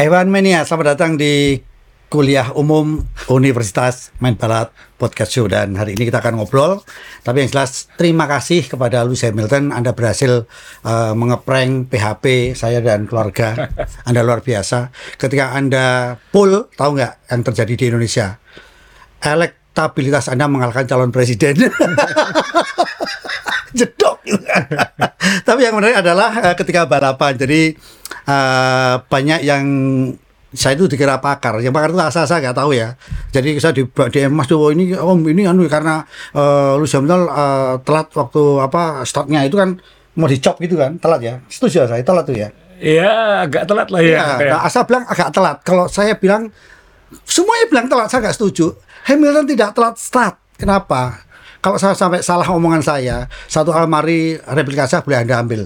Hewan Mania, selamat datang di kuliah umum Universitas Main Barat Podcast Show dan hari ini kita akan ngobrol. Tapi yang jelas terima kasih kepada Lewis Hamilton, Anda berhasil uh, mengeprank PHP saya dan keluarga. Anda luar biasa. Ketika Anda pull, tahu nggak yang terjadi di Indonesia? Elektabilitas Anda mengalahkan calon presiden. jedok. Tapi yang menarik adalah uh, ketika balapan. Jadi uh, banyak yang saya itu dikira pakar, yang pakar itu asal saya nggak tahu ya. Jadi saya di DM Mas Dewo ini Om ini anu karena uh, lu Hamilton uh, telat waktu apa startnya itu kan mau dicop gitu kan, telat ya. Setuju saya telat tuh ya. Iya, agak telat lah ya. ya. Nah, asal bilang agak telat. Kalau saya bilang semuanya bilang telat, saya nggak setuju. Hamilton tidak telat start. Kenapa? Kalau saya sampai salah omongan saya, satu almari replikasi boleh Anda ambil.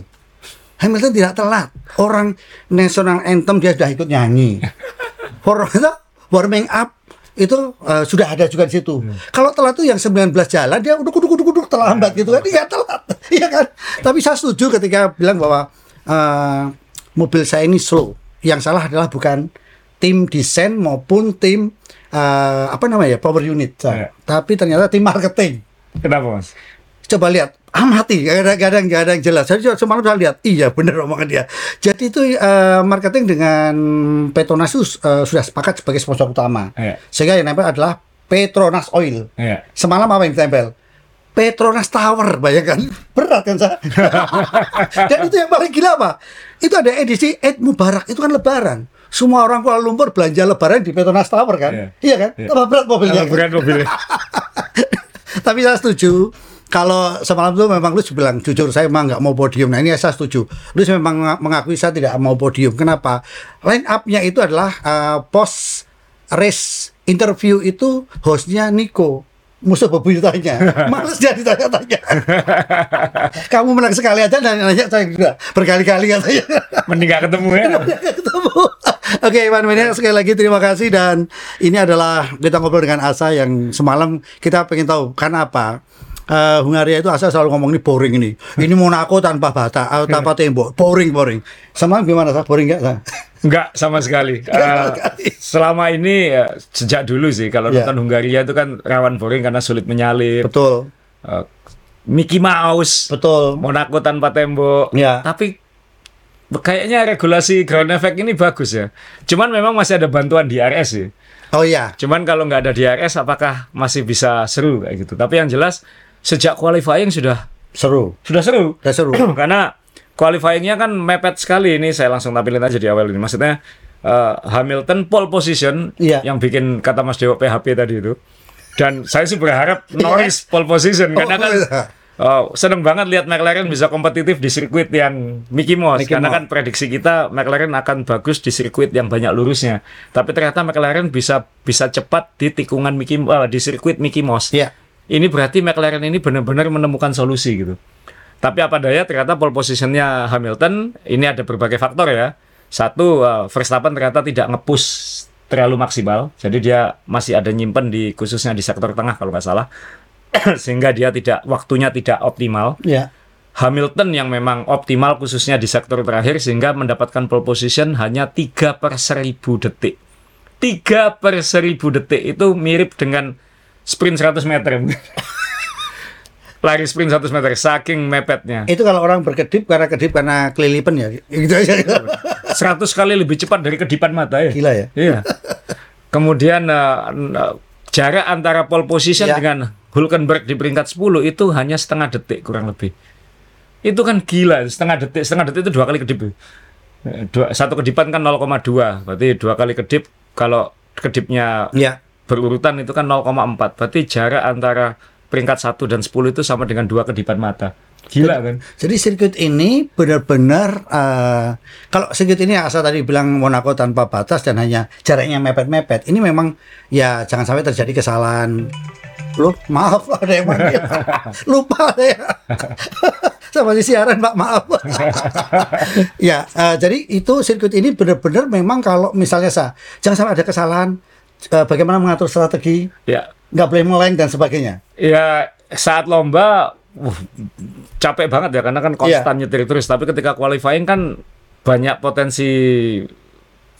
Hamilton tidak telat. Orang national anthem dia sudah ikut nyanyi. Itu warming up itu uh, sudah ada juga di situ. Hmm. Kalau telat itu yang 19 jalan dia udah kuduk kuduk kuduk terlambat gitu kan. Iya telat. Iya kan? Tapi saya setuju ketika bilang bahwa uh, mobil saya ini slow. Yang salah adalah bukan tim desain maupun tim uh, apa namanya power unit. Yeah. Tapi ternyata tim marketing. Kenapa mas? Coba lihat amati gak ada, gak ada, yang jelas. Jadi semalam saya lihat, iya benar omongan dia. Jadi itu uh, marketing dengan Petronas itu uh, sudah sepakat sebagai sponsor utama. Iya. Sehingga yang nempel adalah Petronas Oil. Iya. Semalam apa yang ditempel? Petronas Tower, bayangkan berat kan saya. Dan itu yang paling gila apa? Itu ada edisi Eid Mubarak, itu kan Lebaran. Semua orang Kuala Lumpur belanja Lebaran di Petronas Tower kan? Iya, iya kan? Iya. berat mobilnya? berat mobilnya. Tapi saya setuju kalau semalam tuh memang lu bilang jujur saya memang nggak mau podium. Nah ini saya setuju. Lu memang mengakui saya tidak mau podium. Kenapa? Line up-nya itu adalah uh, post race interview itu hostnya Nico musuh bebuyutannya. Males jadi tanya-tanya. Kamu menang sekali aja dan nanya saya juga berkali-kali katanya. Mending gak ketemu ya. ketemu. Oke, okay, Iwan sekali lagi terima kasih dan ini adalah kita ngobrol dengan Asa yang semalam kita pengen tahu karena apa uh, Hungaria itu asal selalu ngomong ini boring ini. Ini Monaco tanpa bata, uh, tanpa tembok. Boring, boring. Sama gimana sah? Boring nggak sah? Enggak sama sekali. Uh, selama ini uh, sejak dulu sih kalau yeah. nonton Hungaria itu kan rawan boring karena sulit menyalip. Betul. Uh, Mickey Mouse. Betul. Monaco tanpa tembok. Ya. Tapi kayaknya regulasi ground effect ini bagus ya. Cuman memang masih ada bantuan di RS sih. Oh iya. Cuman kalau nggak ada di RS apakah masih bisa seru kayak gitu. Tapi yang jelas sejak qualifying sudah seru. Sudah seru. Sudah seru. Karena qualifyingnya kan mepet sekali ini saya langsung tampilin aja di awal ini. Maksudnya uh, Hamilton pole position yeah. yang bikin kata Mas Dewo PHP tadi itu. Dan saya sih berharap iya. Norris pole position oh, karena kan uh, seneng banget lihat McLaren bisa kompetitif di sirkuit yang Mickey Mouse Mickey karena Mouse. kan prediksi kita McLaren akan bagus di sirkuit yang banyak lurusnya. Tapi ternyata McLaren bisa bisa cepat di tikungan Mickey uh, di sirkuit Mickey Mouse. Yeah ini berarti McLaren ini benar-benar menemukan solusi gitu. Tapi apa daya ternyata pole positionnya Hamilton ini ada berbagai faktor ya. Satu uh, Verstappen ternyata tidak ngepush terlalu maksimal, jadi dia masih ada nyimpen di khususnya di sektor tengah kalau nggak salah, sehingga dia tidak waktunya tidak optimal. Yeah. Hamilton yang memang optimal khususnya di sektor terakhir sehingga mendapatkan pole position hanya 3 per 1000 detik. 3 per 1000 detik itu mirip dengan sprint 100 meter. Lari sprint 100 meter, saking mepetnya. Itu kalau orang berkedip karena kedip karena kelilipan ya, gitu aja. 100 kali lebih cepat dari kedipan mata ya. Gila ya. Iya. Kemudian uh, jarak antara pole position ya. dengan Hulkenberg di peringkat 10 itu hanya setengah detik kurang lebih. Itu kan gila, setengah detik, setengah detik itu dua kali kedip. Dua, satu kedipan kan 0,2, berarti dua kali kedip kalau kedipnya ya berurutan itu kan 0,4. Berarti jarak antara peringkat 1 dan 10 itu sama dengan dua kedipan mata. Gila kan? Jadi sirkuit ini benar-benar uh, kalau sirkuit ini asal tadi bilang Monaco tanpa batas dan hanya jaraknya mepet-mepet. Ini memang ya jangan sampai terjadi kesalahan. Loh, maaf ada yang manggil. Lupa ya. Sama di siaran, Pak, maaf. ya, uh, jadi itu sirkuit ini benar-benar memang kalau misalnya sah, jangan sampai ada kesalahan uh, bagaimana mengatur strategi, ya. nggak boleh meleng dan sebagainya. Ya saat lomba uh, capek banget ya karena kan konstan ya. nyetir terus. Tapi ketika qualifying kan banyak potensi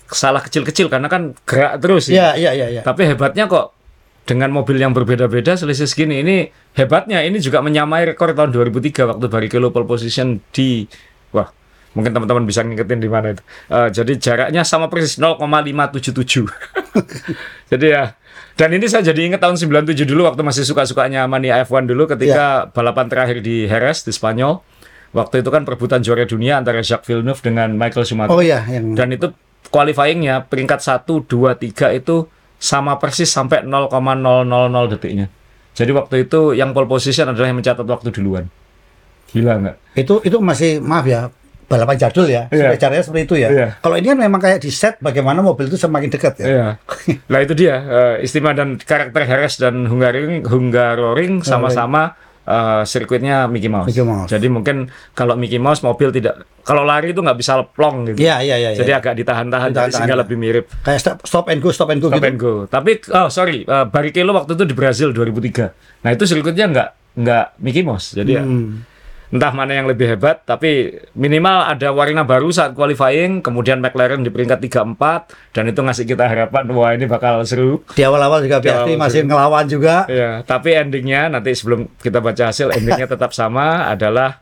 salah kecil-kecil karena kan gerak terus ya. Iya, iya, iya. Tapi hebatnya kok dengan mobil yang berbeda-beda selisih segini ini hebatnya ini juga menyamai rekor tahun 2003 waktu Barrichello pole position di mungkin teman-teman bisa ngingetin di mana itu. Uh, jadi jaraknya sama persis 0,577. jadi ya dan ini saya jadi ingat tahun 97 dulu waktu masih suka-sukanya Mania F1 dulu ketika yeah. balapan terakhir di Jerez di Spanyol. Waktu itu kan perebutan juara dunia antara Jacques Villeneuve dengan Michael Schumacher. Oh iya, yang... Dan itu qualifyingnya peringkat 1, 2, 3 itu sama persis sampai 0,000 detiknya. Jadi waktu itu yang pole position adalah yang mencatat waktu duluan. Gila nggak? Itu itu masih maaf ya balapan jadul ya, yeah. caranya seperti itu ya. Yeah. Kalau ini kan memang kayak di set bagaimana mobil itu semakin dekat ya. Yeah. Nah itu dia uh, istimewa dan karakter Harris dan Hungaroring Hungaroring sama-sama uh, sirkuitnya Mickey Mouse. Mickey Mouse. Jadi mungkin kalau Mickey Mouse mobil tidak kalau lari itu nggak bisa plong gitu. Iya iya iya. Jadi ya. agak ditahan-tahan ditahan sehingga lebih mirip. Kayak stop, stop and go stop and go stop gitu. and go. Tapi oh sorry uh, Barrichello waktu itu di Brazil 2003. Nah itu sirkuitnya nggak nggak Mickey Mouse. Jadi ya, hmm. ya entah mana yang lebih hebat tapi minimal ada warna baru saat qualifying kemudian McLaren di peringkat 3 4 dan itu ngasih kita harapan wah ini bakal seru di awal-awal juga pasti masih seru. ngelawan juga ya tapi endingnya nanti sebelum kita baca hasil endingnya tetap sama adalah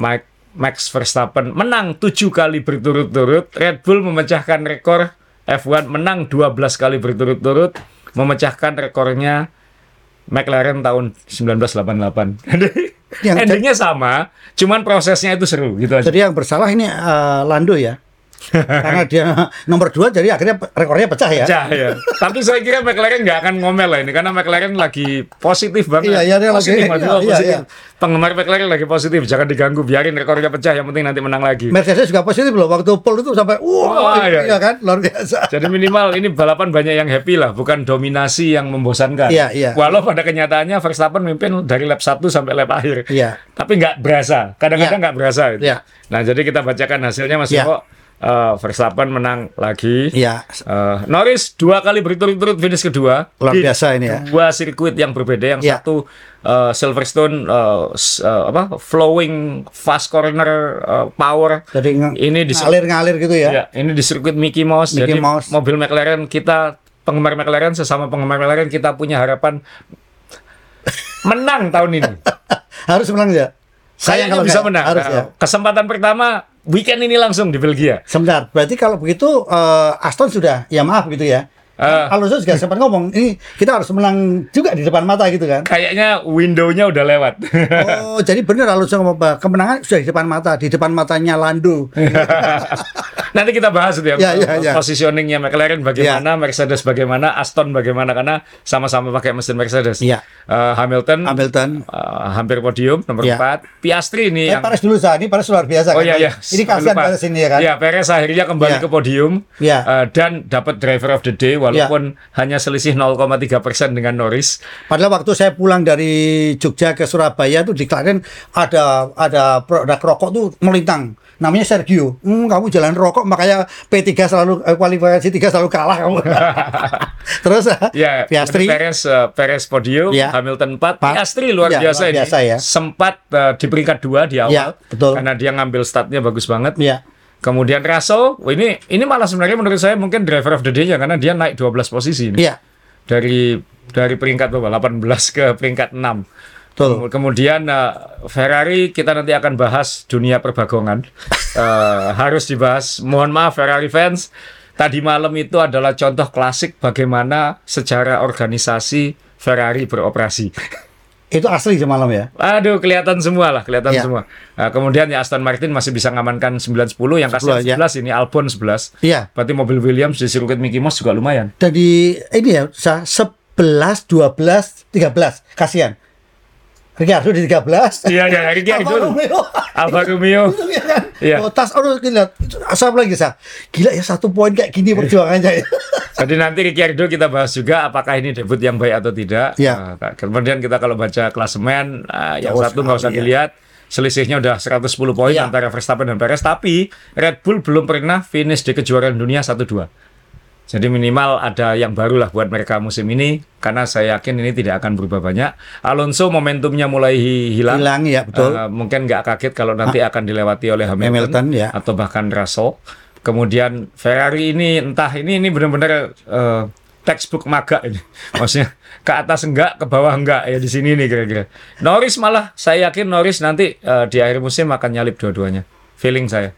Mike Max Verstappen menang tujuh kali berturut-turut Red Bull memecahkan rekor F1 menang 12 kali berturut-turut memecahkan rekornya McLaren tahun 1988 yang endingnya sama, cuman prosesnya itu seru gitu aja. Jadi yang bersalah ini uh, Lando ya. Karena dia nomor dua, jadi akhirnya rekornya pecah ya. Pecah ya. Tapi saya kira McLaren nggak akan ngomel lah ini, karena McLaren lagi positif banget. Iya, iya, dia positif, lagi, iya, iya, iya. Penggemar McLaren lagi positif, jangan diganggu, biarin rekornya pecah, yang penting nanti menang lagi. Mercedes juga positif loh, waktu pole itu sampai, wah, wow, iya, iya kan, luar biasa. Jadi minimal ini balapan banyak yang happy lah, bukan dominasi yang membosankan. Iya, iya. Walau pada kenyataannya Verstappen memimpin dari lap 1 sampai lap akhir. Iya. Tapi nggak berasa, kadang-kadang iya. nggak -kadang berasa. Itu. Iya. Nah, jadi kita bacakan hasilnya Mas iya. Uh, Verstappen menang lagi. Iya. Uh, Norris dua kali berturut-turut finish kedua. Luar biasa ini ya. Dua sirkuit yang berbeda. Yang ya. satu uh, Silverstone uh, uh, apa flowing fast corner uh, power. Jadi ini di ngalir-ngalir gitu ya. ya. Ini di sirkuit Mickey Mouse. Mickey Jadi Mouse. mobil McLaren kita penggemar McLaren sesama penggemar McLaren kita punya harapan menang tahun ini. Harus menang ya. Saya kalau bisa menang. Harus, ya. Kesempatan pertama weekend ini langsung di Belgia. Sebentar, berarti kalau begitu uh, Aston sudah ya maaf gitu ya. Uh, Alonso juga sempat ngomong, ini kita harus menang juga di depan mata gitu kan? Kayaknya window-nya udah lewat. oh, jadi benar Alonso ngomong kemenangan sudah di depan mata, di depan matanya Lando. Nanti kita bahas itu ya, ya, ya, ya. positioningnya McLaren bagaimana, ya. Mercedes bagaimana, Aston bagaimana karena sama-sama pakai mesin Mercedes. Ya. Uh, Hamilton, Hamilton, uh, hampir podium nomor ya. 4 Piastri ini. Eh, yang... Paris dulu sah, ini Paris luar biasa. Oh kan? iya iya. Ini kasihan Paris ini ya kan. Ya Perez akhirnya kembali ya. ke podium. Ya. Uh, dan dapat driver of the day walaupun ya. hanya selisih 0,3 persen dengan Norris. Padahal waktu saya pulang dari Jogja ke Surabaya tuh di Klaten ada ada produk rokok tuh melintang namanya Sergio. Hmm, kamu jalan rokok makanya P3 selalu eh, kualifikasi 3 selalu kalah kamu. Terus ya, Piastri Perez uh, Perez podium, ya. Hamilton 4, Piastri luar ya, biasa luar biasa ini. Ya. Sempat uh, di peringkat 2 di awal ya, betul. karena dia ngambil startnya bagus banget. Ya. Kemudian Russell, ini ini malah sebenarnya menurut saya mungkin driver of the day-nya karena dia naik 12 posisi ini. Ya. Dari dari peringkat berapa? 18 ke peringkat 6. Betul. Kemudian uh, Ferrari kita nanti akan bahas dunia perbagongan. uh, harus dibahas. Mohon maaf Ferrari fans. Tadi malam itu adalah contoh klasik bagaimana secara organisasi Ferrari beroperasi. Itu asli semalam ya? Aduh, kelihatan semua lah, kelihatan ya. semua. Nah, kemudian ya Aston Martin masih bisa ngamankan 9-10, yang kasih 11 ya. ini Albon 11. Iya. Berarti mobil Williams di sirkuit Mickey Mouse juga lumayan. Dan di ini ya, 11, 12, 13, kasihan. Ricciardo di 13. Iya, iya, Ricciardo. Alfa Romeo. Alfa Romeo. Iya kan? Iya. Oh, tas, oh, gila. Asal lagi, sa. Gila ya, satu poin kayak gini perjuangannya ya. Jadi nanti Ricciardo kita bahas juga apakah ini debut yang baik atau tidak. Iya. Nah, kemudian kita kalau baca klasemen, uh, yang satu nggak usah iya. dilihat. Selisihnya udah 110 poin iya. antara Verstappen dan Perez. Tapi Red Bull belum pernah finish di kejuaraan dunia 1-2. Jadi minimal ada yang baru lah buat mereka musim ini karena saya yakin ini tidak akan berubah banyak. Alonso momentumnya mulai hilang. Hilang ya betul. Uh, mungkin nggak kaget kalau nanti ah. akan dilewati oleh Hamilton, Hamilton ya. atau bahkan Russell. kemudian Ferrari ini entah ini ini benar-benar uh, textbook maga ini. Maksudnya ke atas enggak, ke bawah enggak ya di sini nih kira-kira. Norris malah saya yakin Norris nanti uh, di akhir musim akan nyalip dua-duanya. Feeling saya.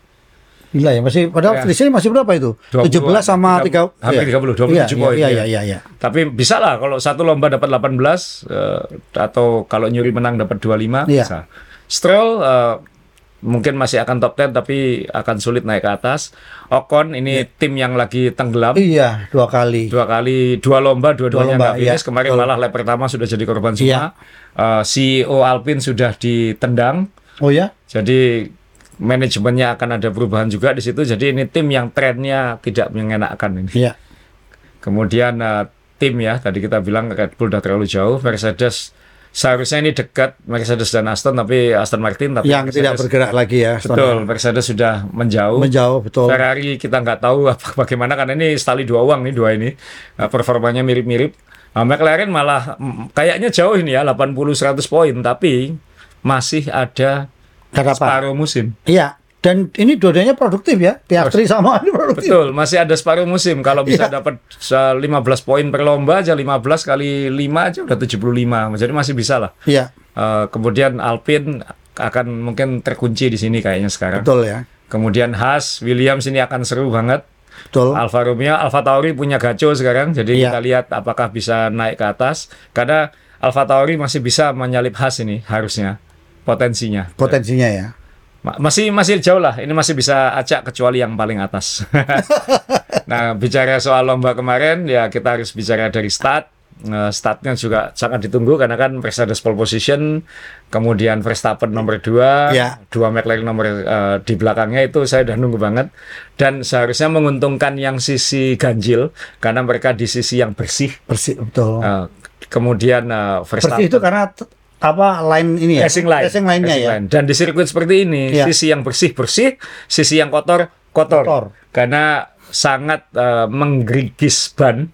Gila ya, masih padahal ya. di masih berapa itu? 20, 17 sama 3 hampir iya. 30 27 iya, poin. Iya, iya, iya, iya. Tapi bisa lah kalau satu lomba dapat 18 uh, eh, atau kalau nyuri menang dapat 25 iya. bisa. Stroll uh, mungkin masih akan top 10 tapi akan sulit naik ke atas. Ocon ini yeah. tim yang lagi tenggelam. Iya, dua kali. Dua kali, dua lomba, dua-duanya nggak finish. Iya. Kemarin malah lap pertama sudah jadi korban semua. Iya. Uh, CEO Alpine sudah ditendang. Oh ya? Jadi manajemennya akan ada perubahan juga di situ. Jadi ini tim yang trennya tidak mengenakkan ini. Iya. Kemudian uh, tim ya, tadi kita bilang Red Bull udah terlalu jauh, Mercedes seharusnya ini dekat Mercedes dan Aston tapi Aston Martin tapi yang Mercedes, tidak bergerak lagi ya Aston betul Mercedes sudah menjauh menjauh betul Ferrari kita nggak tahu apa bagaimana karena ini stali dua uang nih dua ini uh, performanya mirip-mirip nah, McLaren malah kayaknya jauh ini ya 80 100 poin tapi masih ada Kenapa? separuh musim. Iya. Dan ini dua-duanya produktif ya, Piastri sama ini produktif. Betul, masih ada separuh musim. Kalau bisa iya. dapat 15 poin per lomba aja 15 kali 5 aja udah 75. Jadi masih bisa lah. Iya. Uh, kemudian Alpine akan mungkin terkunci di sini kayaknya sekarang. Betul ya. Kemudian Haas, Williams ini akan seru banget. Betul. Alfa Romeo, Alfa Tauri punya gaco sekarang. Jadi iya. kita lihat apakah bisa naik ke atas. Karena Alfa Tauri masih bisa menyalip Haas ini harusnya potensinya. Potensinya ya. Masih masih jauh lah. Ini masih bisa acak kecuali yang paling atas. nah, bicara soal lomba kemarin ya kita harus bicara dari start. Uh, startnya juga sangat ditunggu karena kan Mercedes pole position, kemudian Verstappen nomor dua, ya. dua McLaren nomor uh, di belakangnya itu saya udah nunggu banget dan seharusnya menguntungkan yang sisi ganjil karena mereka di sisi yang bersih. Bersih betul. Uh, kemudian uh, Verstappen. Bersih itu karena apa line ini ya? Racing line. Racing line-nya ya. Line. Dan di sirkuit seperti ini, ya. sisi yang bersih bersih, sisi yang kotor kotor. kotor. Karena sangat uh, menggerigis ban,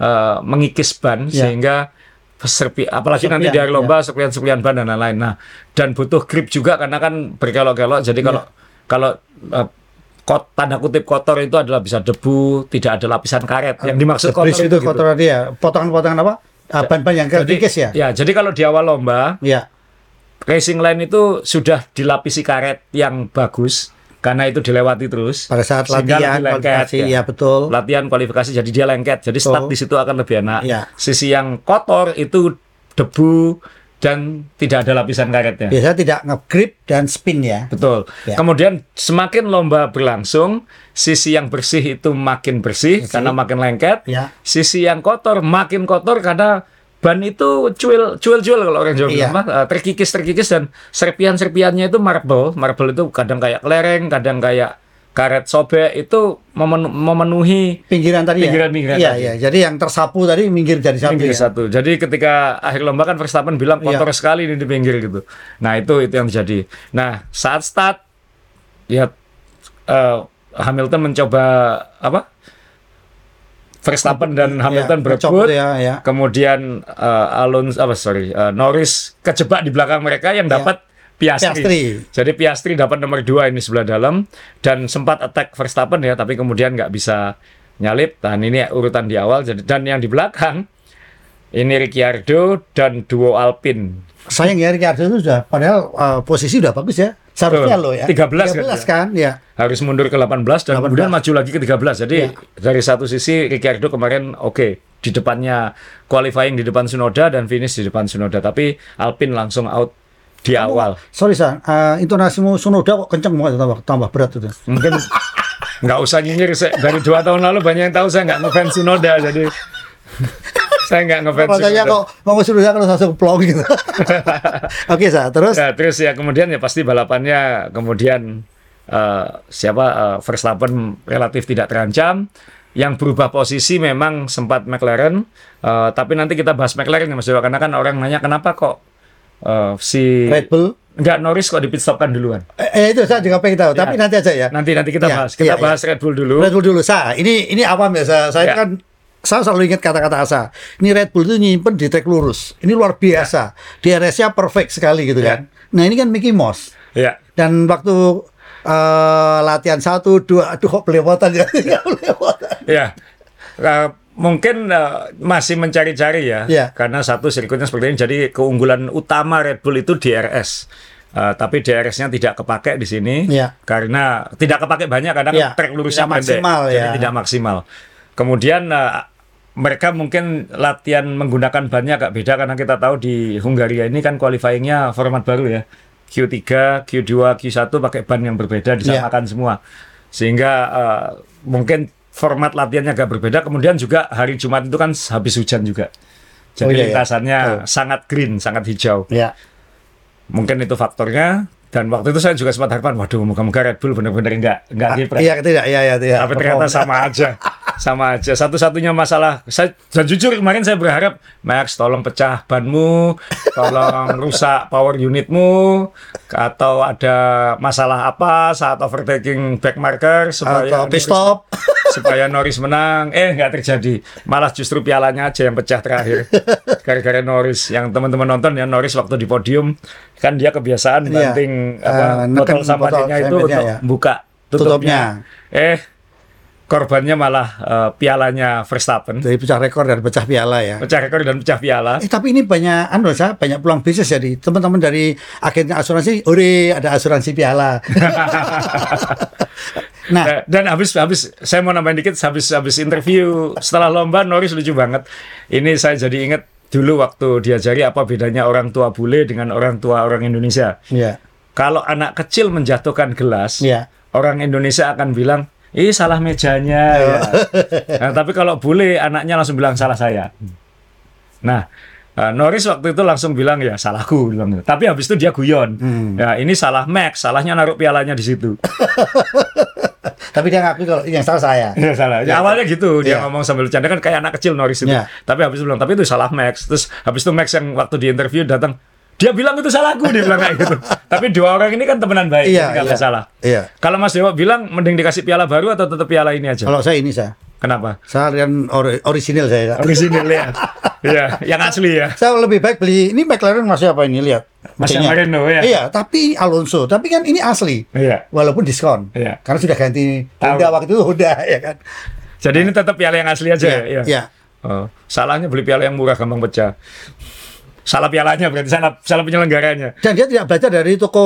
uh, mengikis ban ya. sehingga serpi apalagi serpian, nanti di akhir lomba ya. serpian-serpian ban dan lain-lain. Nah, dan butuh grip juga karena kan berkelok-kelok. Jadi kalau ya. kalau uh, kot, tanda kutip kotor itu adalah bisa debu, tidak ada lapisan karet. Yang dimaksud kotor itu, itu kotor gitu. dia. Potongan-potongan apa? Ah, ban-ban yang kritis ya? Ya, jadi kalau di awal lomba, ya. racing line itu sudah dilapisi karet yang bagus karena itu dilewati terus. Pada saat latihan kualifikasi, ya. ya betul. Latihan kualifikasi jadi dia lengket, jadi start di situ akan lebih enak. Ya. Sisi yang kotor itu debu, dan tidak ada lapisan karetnya. Biasanya tidak ngegrip dan spin ya. Betul. Ya. Kemudian semakin lomba berlangsung, sisi yang bersih itu makin bersih bersih. karena makin lengket. Ya. Sisi yang kotor makin kotor karena ban itu cuil cuil cuil kalau orang Jawa iya. bilang uh, terkikis terkikis dan serpian serpiannya itu marble. Marble itu kadang kayak lereng, kadang kayak karet sobek itu memenuhi pinggiran tadi pinggiran, ya. Pinggiran iya, iya. Jadi yang tersapu tadi minggir jadi satu. Minggir ya? satu. Jadi ketika akhir lomba kan Verstappen bilang iya. kotor iya. sekali ini di pinggir gitu. Nah itu itu yang terjadi. Nah saat start ya uh, Hamilton mencoba apa? Verstappen dan iya, Hamilton ya, berebut. Ya, ya. Kemudian uh, Alonso apa sorry uh, Norris kejebak di belakang mereka yang iya. dapat ya Piastri. Piastri. Jadi Piastri dapat nomor dua ini sebelah dalam dan sempat attack Verstappen ya, tapi kemudian nggak bisa nyalip. Dan ini urutan di awal. Jadi dan yang di belakang ini Ricciardo dan duo Alpine. Sayang ya Ricciardo itu sudah padahal uh, posisi udah bagus ya. Seharusnya lo ya. 13, 13 kan, kan ya. Harus mundur ke 18 dan 18. kemudian maju lagi ke 13. Jadi ya. dari satu sisi Ricciardo kemarin oke okay, di depannya qualifying di depan Sunoda dan finish di depan Sunoda, tapi Alpine langsung out di Kamu, awal. Sorry san, uh, intonasimu Sunoda kok kenceng banget tambah tambah berat itu. Mungkin nggak usah nyinyir dari dua tahun lalu banyak yang tahu saya nggak ngefans Sunoda jadi saya nggak ngefans Makanya kok mau Sunoda kalau langsung plong gitu. Oke sa, terus? Ya, terus ya kemudian ya pasti balapannya kemudian uh, siapa uh, Verstappen relatif tidak terancam yang berubah posisi memang sempat McLaren, uh, tapi nanti kita bahas McLaren ya Mas Dewa, karena kan orang nanya kenapa kok uh, si Red Bull Enggak, Norris kok dipitstopkan duluan. Eh, eh, itu saya juga pengen tahu, ya. tapi nanti aja ya. Nanti nanti kita ya, bahas. Kita ya, bahas ya. Red Bull dulu. Red Bull dulu. Sa, ini ini apa ya? Saya, saya ya. kan saya selalu ingat kata-kata Asa. Ini Red Bull itu nyimpen di trek lurus. Ini luar biasa. Ya. DRS-nya perfect sekali gitu ya. kan. Nah, ini kan Mickey Mouse. Ya. Dan waktu uh, latihan satu dua aduh kok belepotan ya ya uh, mungkin uh, masih mencari-cari ya yeah. karena satu sirkuitnya seperti ini jadi keunggulan utama Red Bull itu DRS Uh, tapi DRS-nya tidak kepake di sini yeah. karena tidak kepake banyak karena yeah. trek lurusnya pendek, maksimal, jadi ya. tidak maksimal. Kemudian uh, mereka mungkin latihan menggunakan bannya agak beda karena kita tahu di Hungaria ini kan qualifyingnya format baru ya. Q3, Q2, Q1 pakai ban yang berbeda disamakan yeah. semua. Sehingga uh, mungkin format latihannya agak berbeda. Kemudian juga hari Jumat itu kan habis hujan juga. Jadi oh, iya, lintasannya iya. oh. sangat green, sangat hijau. Yeah. Mungkin itu faktornya dan waktu itu saya juga sempat harapan waduh moga-moga Red Bull benar-benar enggak enggak ah, Iya tidak, iya iya tidak. Tapi ternyata sama aja. sama aja. Satu-satunya masalah saya dan jujur kemarin saya berharap Max tolong pecah banmu, tolong rusak power unitmu atau ada masalah apa saat overtaking back marker supaya atau pit stop supaya Norris menang. Eh nggak terjadi. Malah justru pialanya aja yang pecah terakhir. Gara-gara Norris yang teman-teman nonton ya Norris waktu di podium kan dia kebiasaan iya. banting apa uh, botol sampahnya itu untuk ya. buka tutupnya. tutupnya. Eh korbannya malah uh, pialanya Verstappen. Jadi pecah rekor dan pecah piala ya. Pecah rekor dan pecah piala. Eh, tapi ini banyak anu saya banyak peluang bisnis jadi teman-teman dari agen asuransi, ore ada asuransi piala. nah, dan habis habis saya mau nambahin dikit habis habis interview setelah lomba Norris lucu banget. Ini saya jadi ingat dulu waktu diajari apa bedanya orang tua bule dengan orang tua orang Indonesia. Iya. Kalau anak kecil menjatuhkan gelas, yeah. orang Indonesia akan bilang Ih salah mejanya ya. Nah, tapi kalau bule anaknya langsung bilang salah saya. Nah, uh, Norris waktu itu langsung bilang ya salahku bilang. Tapi habis itu dia guyon. Hmm. Ya ini salah Max, salahnya naruh pialanya di situ. tapi dia ngaku kalau yang salah saya. Ya salah. Ya, awalnya gitu dia ya. ngomong sambil bercanda kan kayak anak kecil Norris itu. Ya. Tapi habis itu bilang tapi itu salah Max. Terus habis itu Max yang waktu di interview datang dia bilang itu salahku dia bilang kayak gitu. Tapi dua orang ini kan temenan baik, iya, nggak iya, salah. Iya. Kalau Mas Dewa bilang mending dikasih piala baru atau tetap piala ini aja? Kalau saya ini saya. Kenapa? Saya kan or original saya. Original ya. Iya, yang asli ya. Saya lebih baik beli ini McLaren masih apa ini lihat. Masih Marino ya. Iya, tapi Alonso, tapi kan ini asli. Iya. Walaupun diskon. Iya. Karena sudah ganti Honda waktu itu Honda ya kan. Jadi ini tetap piala yang asli aja iya, ya. Iya. Oh, salahnya beli piala yang murah gampang pecah salah pialanya berarti salah salah penyelenggaranya. Dan dia tidak belajar dari toko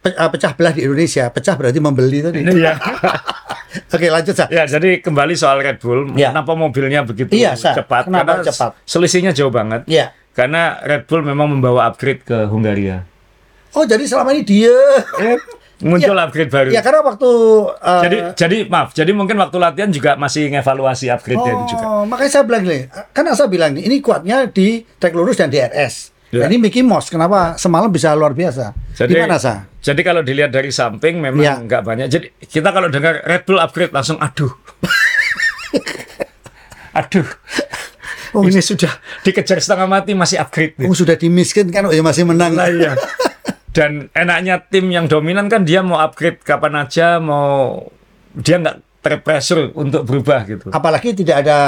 eh, pecah belah di Indonesia. Pecah berarti membeli tadi. Iya. Oke lanjut sah. Ya jadi kembali soal Red Bull, ya. kenapa mobilnya begitu iya, cepat? Kenapa Karena cepat? Selisihnya jauh banget. Iya. Karena Red Bull memang membawa upgrade ke Hungaria. Oh jadi selama ini dia eh, muncul ya, upgrade baru. Ya karena waktu uh, jadi jadi maaf, jadi mungkin waktu latihan juga masih ngevaluasi upgrade oh, juga. makanya saya bilang nih, kan saya bilang nih, ini kuatnya di trek lurus dan DRS. Ya. Ini Mickey Mouse kenapa semalam bisa luar biasa? Jadi, Gimana sa? Jadi kalau dilihat dari samping memang ya. nggak banyak. Jadi kita kalau dengar Red Bull upgrade langsung aduh. aduh. Oh, ini sudah dikejar setengah mati masih upgrade. Oh, sudah dimiskin kan oh, ya masih menang. Nah, iya. Dan enaknya tim yang dominan kan dia mau upgrade kapan aja, mau dia nggak terpressure untuk berubah gitu. Apalagi tidak ada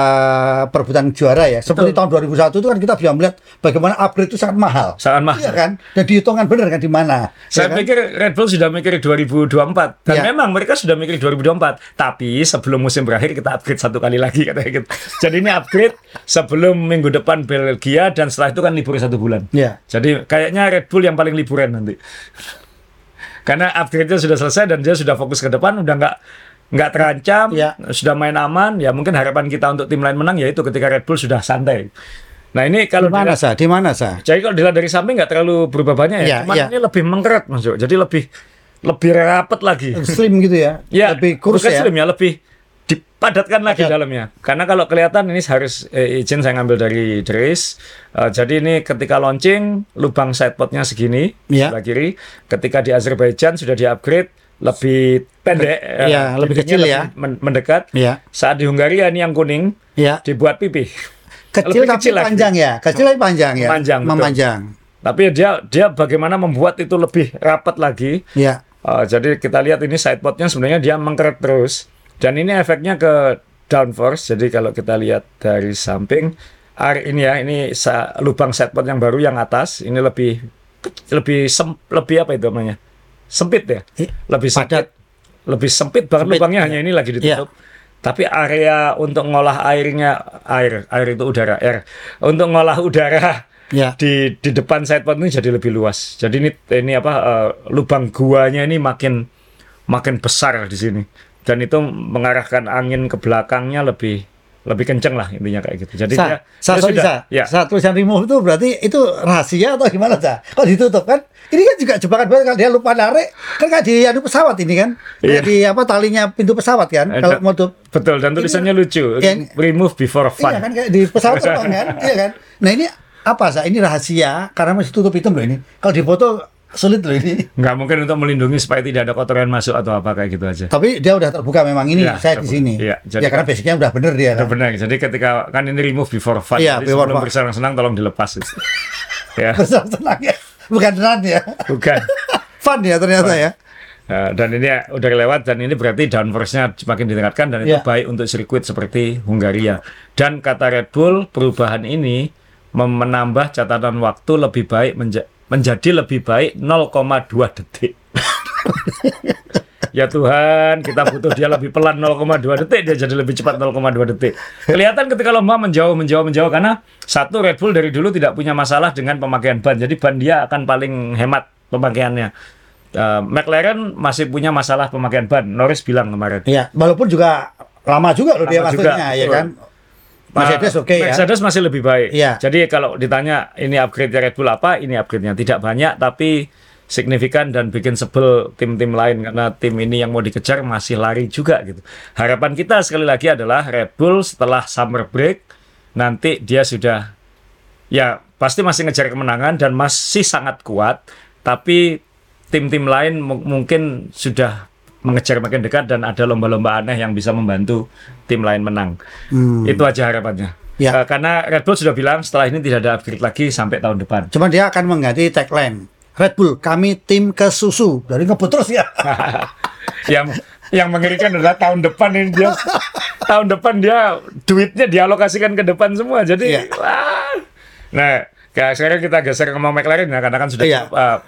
perebutan juara ya. Seperti Betul. tahun 2001 itu kan kita bisa melihat bagaimana upgrade itu sangat mahal. Sangat mahal. Iya kan? Dan dihitungkan benar kan di mana. Saya ya kan? pikir Red Bull sudah mikir 2024 dan ya. memang mereka sudah mikir 2024. Tapi sebelum musim berakhir kita upgrade satu kali lagi katanya gitu. Jadi ini upgrade sebelum minggu depan Belgia dan setelah itu kan libur satu bulan. Ya. Jadi kayaknya Red Bull yang paling liburan nanti. Karena upgrade-nya sudah selesai dan dia sudah fokus ke depan udah nggak nggak terancam, ya. sudah main aman, ya mungkin harapan kita untuk tim lain menang yaitu ketika Red Bull sudah santai. Nah ini kalau di mana sah? Di mana sah? Jadi kalau dilihat dari samping nggak terlalu berubah banyak ya, ya cuma ya. ini lebih mengkeret masuk, jadi lebih lebih rapat lagi. Slim gitu ya? ya lebih kurus ya? slim ya, lebih dipadatkan lagi Padat. dalamnya. Karena kalau kelihatan ini harus eh, izin saya ngambil dari Dres. Uh, jadi ini ketika launching lubang sidepodnya segini ya. sebelah kiri. Ketika di Azerbaijan sudah di upgrade lebih pendek, ya, lebih kecil ya, mendekat. Ya. Saat di Hungaria ini yang kuning, ya. dibuat pipih. Kecil lebih tapi kecil panjang lagi. ya, kecil tapi panjang ya, panjang, memanjang. Tapi dia dia bagaimana membuat itu lebih rapat lagi. Ya. Uh, jadi kita lihat ini sidepodnya sebenarnya dia mengkeret terus, dan ini efeknya ke downforce. Jadi kalau kita lihat dari samping, ini ya, ini lubang sidepod yang baru yang atas, ini lebih lebih sem, lebih apa itu namanya? Sempit ya, lebih padat. lebih sempit banget Sempit, lubangnya ya. hanya ini lagi ditutup. Tapi area untuk ngolah airnya air air itu udara air untuk ngolah udara Ya. di di depan sidepod ini jadi lebih luas. Jadi ini ini apa eh, lubang guanya ini makin makin besar di sini dan itu mengarahkan angin ke belakangnya lebih lebih kenceng lah intinya kayak gitu. Jadi Sa, dia, sa, dia sorry, sudah sa. ya Sa, tulisan remove itu berarti itu rahasia atau gimana sa? Kalau ditutup kan? Ini kan juga jebakan banget kalau dia lupa narik kan kayak di anu pesawat ini kan? Iya. di apa talinya pintu pesawat kan? Kalau mau tutup betul dan tulisannya lucu. ya, ini- remove before fun. Iya kan kayak di pesawat kan? Iya kan? Nah ini apa sa? Ini rahasia karena masih tutup hitam loh ini. Kalau difoto sulit loh ini. nggak mungkin untuk melindungi supaya tidak ada kotoran masuk atau apa kayak gitu aja. Tapi dia udah terbuka memang ini Iya, saya di terbuka. sini. Iya, jadi- ya karena basicnya udah bener dia Udah kan. benar. Jadi ketika kan ini remove before fun. Iya, Jadi before sebelum fun. bersenang-senang tolong dilepas. itu. ya, Senang ya. Bukan run ya. bukan. Fun ya ternyata ya. Nah, dan ini ya udah lewat dan ini berarti downforce-nya semakin ditingkatkan dan itu Iya. baik untuk sirkuit seperti Hungaria. Dan kata Red Bull, perubahan ini menambah catatan waktu lebih baik menja- menjadi lebih baik 0,2 detik. ya Tuhan, kita butuh dia lebih pelan 0,2 detik, dia jadi lebih cepat 0,2 detik. Kelihatan ketika lomba menjauh, menjauh, menjauh karena satu Red Bull dari dulu tidak punya masalah dengan pemakaian ban, jadi ban dia akan paling hemat pemakaiannya. Uh, McLaren masih punya masalah pemakaian ban. Norris bilang kemarin. Iya, walaupun juga lama juga loh dia Lama maksudnya ya kan. Mercedes Uh, oke ya. Mercedes masih lebih baik. Iya. Jadi kalau ditanya ini upgrade Red Bull apa, ini upgrade-nya tidak banyak tapi signifikan dan bikin sebel tim-tim lain karena tim ini yang mau dikejar masih lari juga gitu. Harapan kita sekali lagi adalah Red Bull setelah summer break nanti dia sudah ya pasti masih ngejar kemenangan dan masih sangat kuat tapi tim-tim lain mu- mungkin sudah mengejar makin dekat dan ada lomba-lomba aneh yang bisa membantu tim lain menang. Hmm. Itu aja harapannya. Ya. Eh, karena Red Bull sudah bilang setelah ini tidak ada upgrade lagi sampai tahun depan. Cuma dia akan mengganti tagline. Red Bull, kami tim ke susu. Dari ngebut terus ya. yang yang mengerikan adalah tahun depan ini dia tahun depan dia duitnya dialokasikan ke depan semua. Jadi Iya. wah. Nah, sekarang kita geser ngomong McLaren ya karena kan sudah cukup, uh,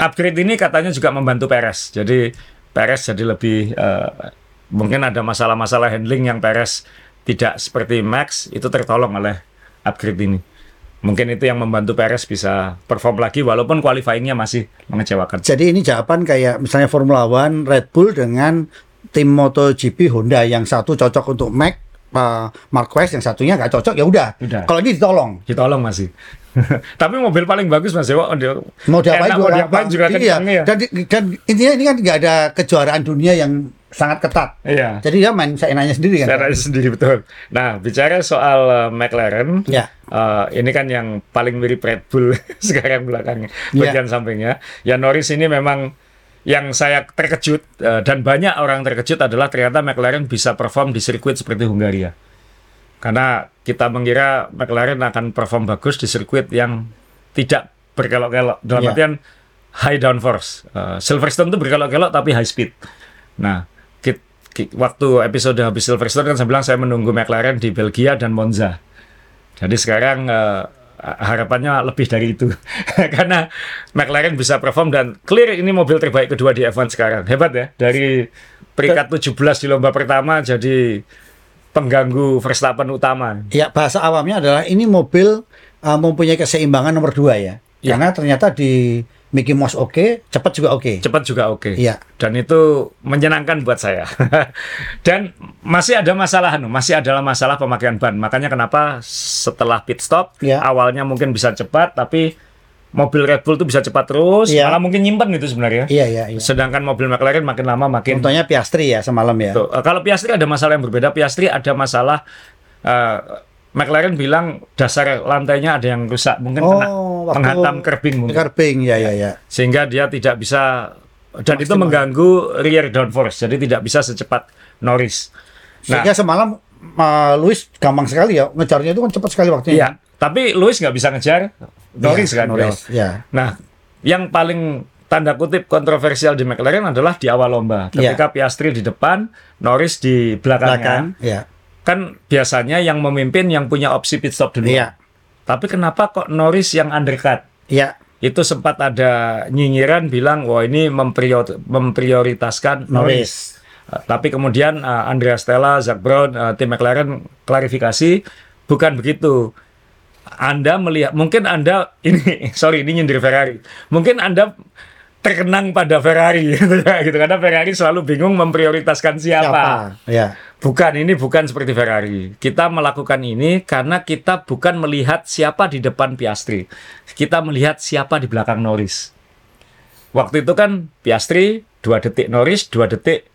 upgrade ini katanya juga membantu Perez. Jadi Perez jadi lebih uh, mungkin ada masalah-masalah handling yang Perez tidak seperti Max itu tertolong oleh upgrade ini. Mungkin itu yang membantu Perez bisa perform lagi walaupun qualifyingnya masih mengecewakan. Jadi ini jawaban kayak misalnya Formula One, Red Bull dengan tim MotoGP Honda yang satu cocok untuk Mac, uh, Marquez, yang satunya nggak cocok ya. Udah. Kalau ini ditolong. Ditolong masih. Tapi mobil paling bagus Mas Dewa. Mau diapain juga, mau diapain juga iya. ya. Dan, dan intinya ini kan nggak ada kejuaraan dunia yang sangat ketat. Iya. Jadi dia main seenaknya sendiri kan. Saya sendiri betul. Nah, bicara soal uh, McLaren, Ya. uh, ini kan yang paling mirip Red Bull sekarang belakangnya, Ya. bagian sampingnya. Ya Norris ini memang yang saya terkejut uh, dan banyak orang terkejut adalah ternyata McLaren bisa perform di sirkuit seperti Hungaria. Karena kita mengira McLaren akan perform bagus di sirkuit yang tidak berkelok-kelok dalam Ya. artian high downforce. Uh, Silverstone itu berkelok-kelok tapi high speed. Nah, kit- ki- waktu episode habis Silverstone kan saya bilang saya menunggu McLaren di Belgia dan Monza. Jadi sekarang eh, harapannya lebih dari itu. Karena McLaren bisa perform dan clear ini mobil terbaik kedua di F1 sekarang. Hebat ya. Dari peringkat 17 di lomba pertama jadi pengganggu Verstappen utama. Ya bahasa awamnya adalah ini mobil uh, mempunyai keseimbangan nomor dua ya. Ya. Karena ternyata di Mickey Mouse oke, cepat juga oke. Cepat juga oke. Iya. Dan itu menyenangkan buat saya. Dan masih ada masalah, anu, masih adalah masalah pemakaian ban. Makanya kenapa setelah pit stop Iya. awalnya mungkin bisa cepat, tapi mobil Red Bull itu bisa cepat terus, Iya. malah mungkin nyimpen itu sebenarnya. Iya iya iya. Sedangkan mobil McLaren makin lama makin. Contohnya Piastri ya semalam ya. Tuh, eh, kalau Piastri ada masalah yang berbeda. Piastri ada masalah. eh, McLaren bilang dasar lantainya ada yang rusak, mungkin kena Oh, waktu penghantam kerbing mungkin Curbing ya ya ya. sehingga dia tidak bisa dan itu mengganggu rear downforce jadi tidak bisa secepat Norris. Nah, Sehingga semalam uh, Luis gampang sekali ya ngejarnya itu kan cepat sekali waktunya. iya, tapi Lewis nggak bisa ngejar Norris Iya, kan. Norris, ya. Nah, yang paling tanda kutip kontroversial di McLaren adalah di awal lomba. Iya. Ketika Piastri di depan, Norris di belakangnya. Belakang, ya. Kan biasanya yang memimpin yang punya opsi pit stop dulu. Iya. Tapi kenapa kok Norris yang undercut? Iya. itu sempat ada nyinyiran bilang wah ini memprior, memprioritaskan Norris. Uh, tapi kemudian uh, Andrea Stella, Zak Brown, uh, tim McLaren klarifikasi bukan begitu. Anda melihat mungkin Anda ini sorry ini nyindir Ferrari. Mungkin Anda terkenang pada Ferrari gitu, gitu karena Ferrari selalu bingung memprioritaskan siapa. siapa? Ya. Bukan ini bukan seperti Ferrari. Kita melakukan ini karena kita bukan melihat siapa di depan Piastri. Kita melihat siapa di belakang Norris. Waktu itu kan Piastri dua detik Norris dua detik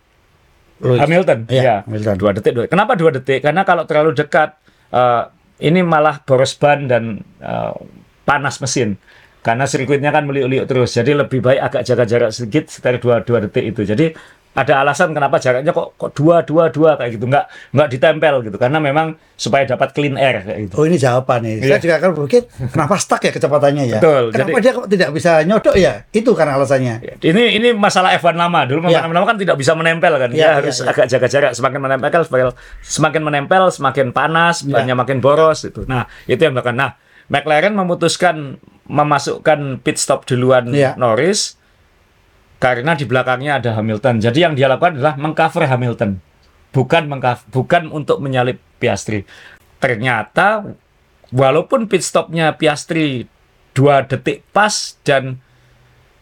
Hamilton. Ya, ya. Hamilton. Dua detik. Dua. Kenapa dua detik? Karena kalau terlalu dekat uh, ini malah boros ban dan uh, panas mesin. Karena sirkuitnya kan meliuk-liuk terus. Jadi lebih baik agak jaga jarak sedikit sekitar dua dua detik itu. Jadi ada alasan kenapa jaraknya kok kok dua dua dua kayak gitu nggak nggak ditempel gitu karena memang supaya dapat clean air kayak gitu. Oh ini jawaban nih. Yeah. Saya juga akan berpikir kenapa stuck ya kecepatannya ya. Betul. Kenapa jadi, dia kok tidak bisa nyodok ya? Itu kan alasannya. Iya, ini ini masalah F1 lama dulu yeah. lama kan tidak bisa menempel kan. Yeah, dia yeah, harus yeah. agak jaga jarak semakin menempel semakin menempel semakin panas yeah. banyak makin boros itu. Nah itu yang bahkan nah McLaren memutuskan memasukkan pit stop duluan yeah. Norris karena di belakangnya ada Hamilton. Jadi yang dia lakukan adalah mengcover Hamilton, bukan mengcover, bukan untuk menyalip Piastri. Ternyata walaupun pit stopnya Piastri dua detik pas dan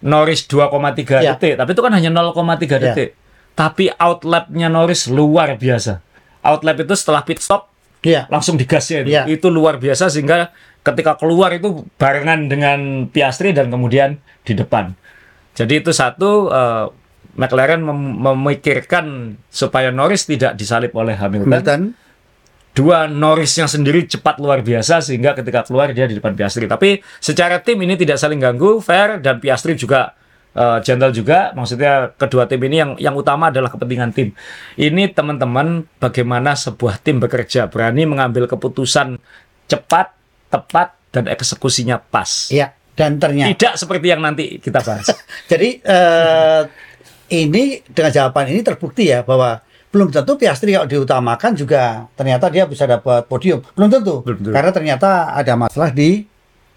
Norris 2,3 yeah. detik, tapi itu kan hanya 0,3 yeah. detik. Tapi outlapnya Norris luar biasa. Outlap itu setelah pit stop yeah. langsung digasnya itu. Yeah. Itu luar biasa sehingga ketika keluar itu barengan dengan Piastri dan kemudian di depan. Jadi itu satu uh, McLaren mem memikirkan supaya Norris tidak disalip oleh Hamilton. Hamilton. Dua Norrisnya sendiri cepat luar biasa sehingga ketika keluar dia di depan Piastri. Tapi secara tim ini tidak saling ganggu, fair dan Piastri juga uh, gentle juga. Maksudnya kedua tim ini yang yang utama adalah kepentingan tim. Ini teman-teman bagaimana sebuah tim bekerja berani mengambil keputusan cepat tepat dan eksekusinya pas. Iya. Dan ternyata tidak seperti yang nanti kita bahas. Jadi uh, ini dengan jawaban ini terbukti ya bahwa belum tentu Piastri kalau diutamakan juga ternyata dia bisa dapat podium. Belum tentu. Belum tentu. Karena ternyata ada masalah di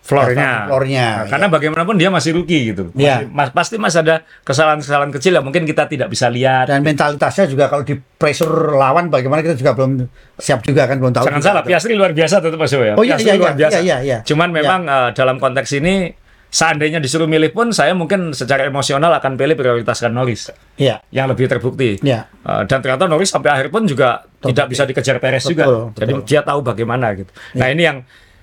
floornya. Floornya. Nah, karena ya. bagaimanapun dia masih rookie gitu. Ya. Masih, mas, pasti masih ada kesalahan-kesalahan kecil yang mungkin kita tidak bisa lihat. Dan mentalitasnya juga kalau di pressure lawan bagaimana kita juga belum siap juga kan belum tahu. Jangan salah, Piastri luar biasa tetap Mas ya. Oh iya, iya, luar iya, biasa. Iya, iya, iya. Cuman iya. memang ya. uh, dalam konteks ini seandainya disuruh milih pun saya mungkin secara emosional akan pilih prioritaskan Norris. Iya. Yang lebih terbukti. Iya. Uh, dan ternyata Norris sampai akhir pun juga Betul. tidak bisa dikejar Perez juga. Betul. Jadi dia tahu bagaimana gitu. Ya. Nah, ini yang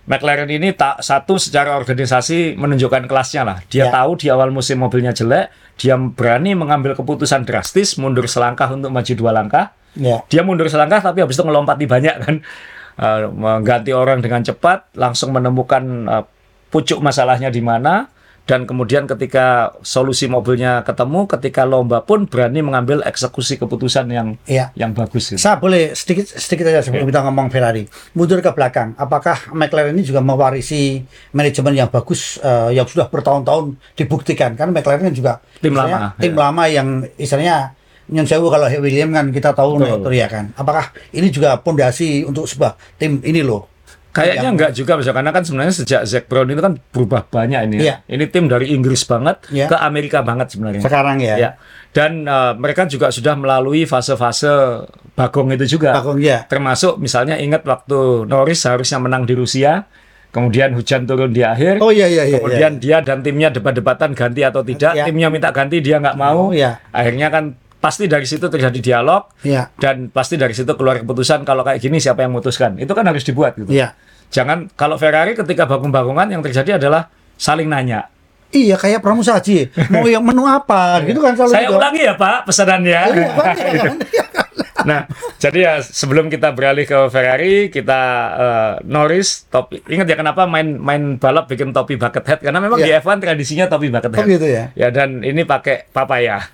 McLaren ini tak satu secara organisasi menunjukkan kelasnya lah. Dia ya. tahu di awal musim mobilnya jelek, dia berani mengambil keputusan drastis, mundur selangkah untuk maju dua langkah. Ya. Dia mundur selangkah tapi habis itu ngelompati banyak kan, uh, mengganti orang dengan cepat, langsung menemukan uh, pucuk masalahnya di mana dan kemudian ketika solusi mobilnya ketemu, ketika lomba pun berani mengambil eksekusi keputusan yang ya. yang bagus. Gitu. Saya boleh sedikit sedikit saja sebelum ya. kita ngomong Ferrari, mundur ke belakang. Apakah McLaren ini juga mewarisi manajemen yang bagus uh, yang sudah bertahun-tahun dibuktikan? Kan McLaren kan juga tim lama, tim ya. lama yang istilahnya yang saya kalau William kan kita tahu Betul. ya kan. Apakah ini juga pondasi untuk sebuah tim ini loh? Kayaknya yang... enggak juga bisa karena kan sebenarnya sejak Zack Brown itu kan berubah banyak ini. Ya. Ini tim dari Inggris banget ya. ke Amerika banget sebenarnya. Sekarang ya. ya. Dan uh, mereka juga sudah melalui fase-fase bagong itu juga. Bagong ya. Termasuk misalnya ingat waktu Norris harusnya menang di Rusia, kemudian hujan turun di akhir. Oh iya iya iya. Kemudian iya. dia dan timnya debat-debatan ganti atau tidak. Ya. Timnya minta ganti dia nggak mau. Oh, ya. Akhirnya kan pasti dari situ terjadi dialog ya. dan pasti dari situ keluar keputusan kalau kayak gini siapa yang memutuskan itu kan harus dibuat gitu ya. jangan kalau Ferrari ketika bangun-bangunan yang terjadi adalah saling nanya Iya kayak pramusaji mau yang menu apa gitu kan Saya gitu. ulangi ya Pak pesanannya. Iya, nah, jadi ya sebelum kita beralih ke Ferrari, kita uh, Norris topi. Ingat ya kenapa main main balap bikin topi bucket hat karena memang yeah. di F1 tradisinya topi bucket hat. Oh gitu ya. Ya dan ini pakai papaya.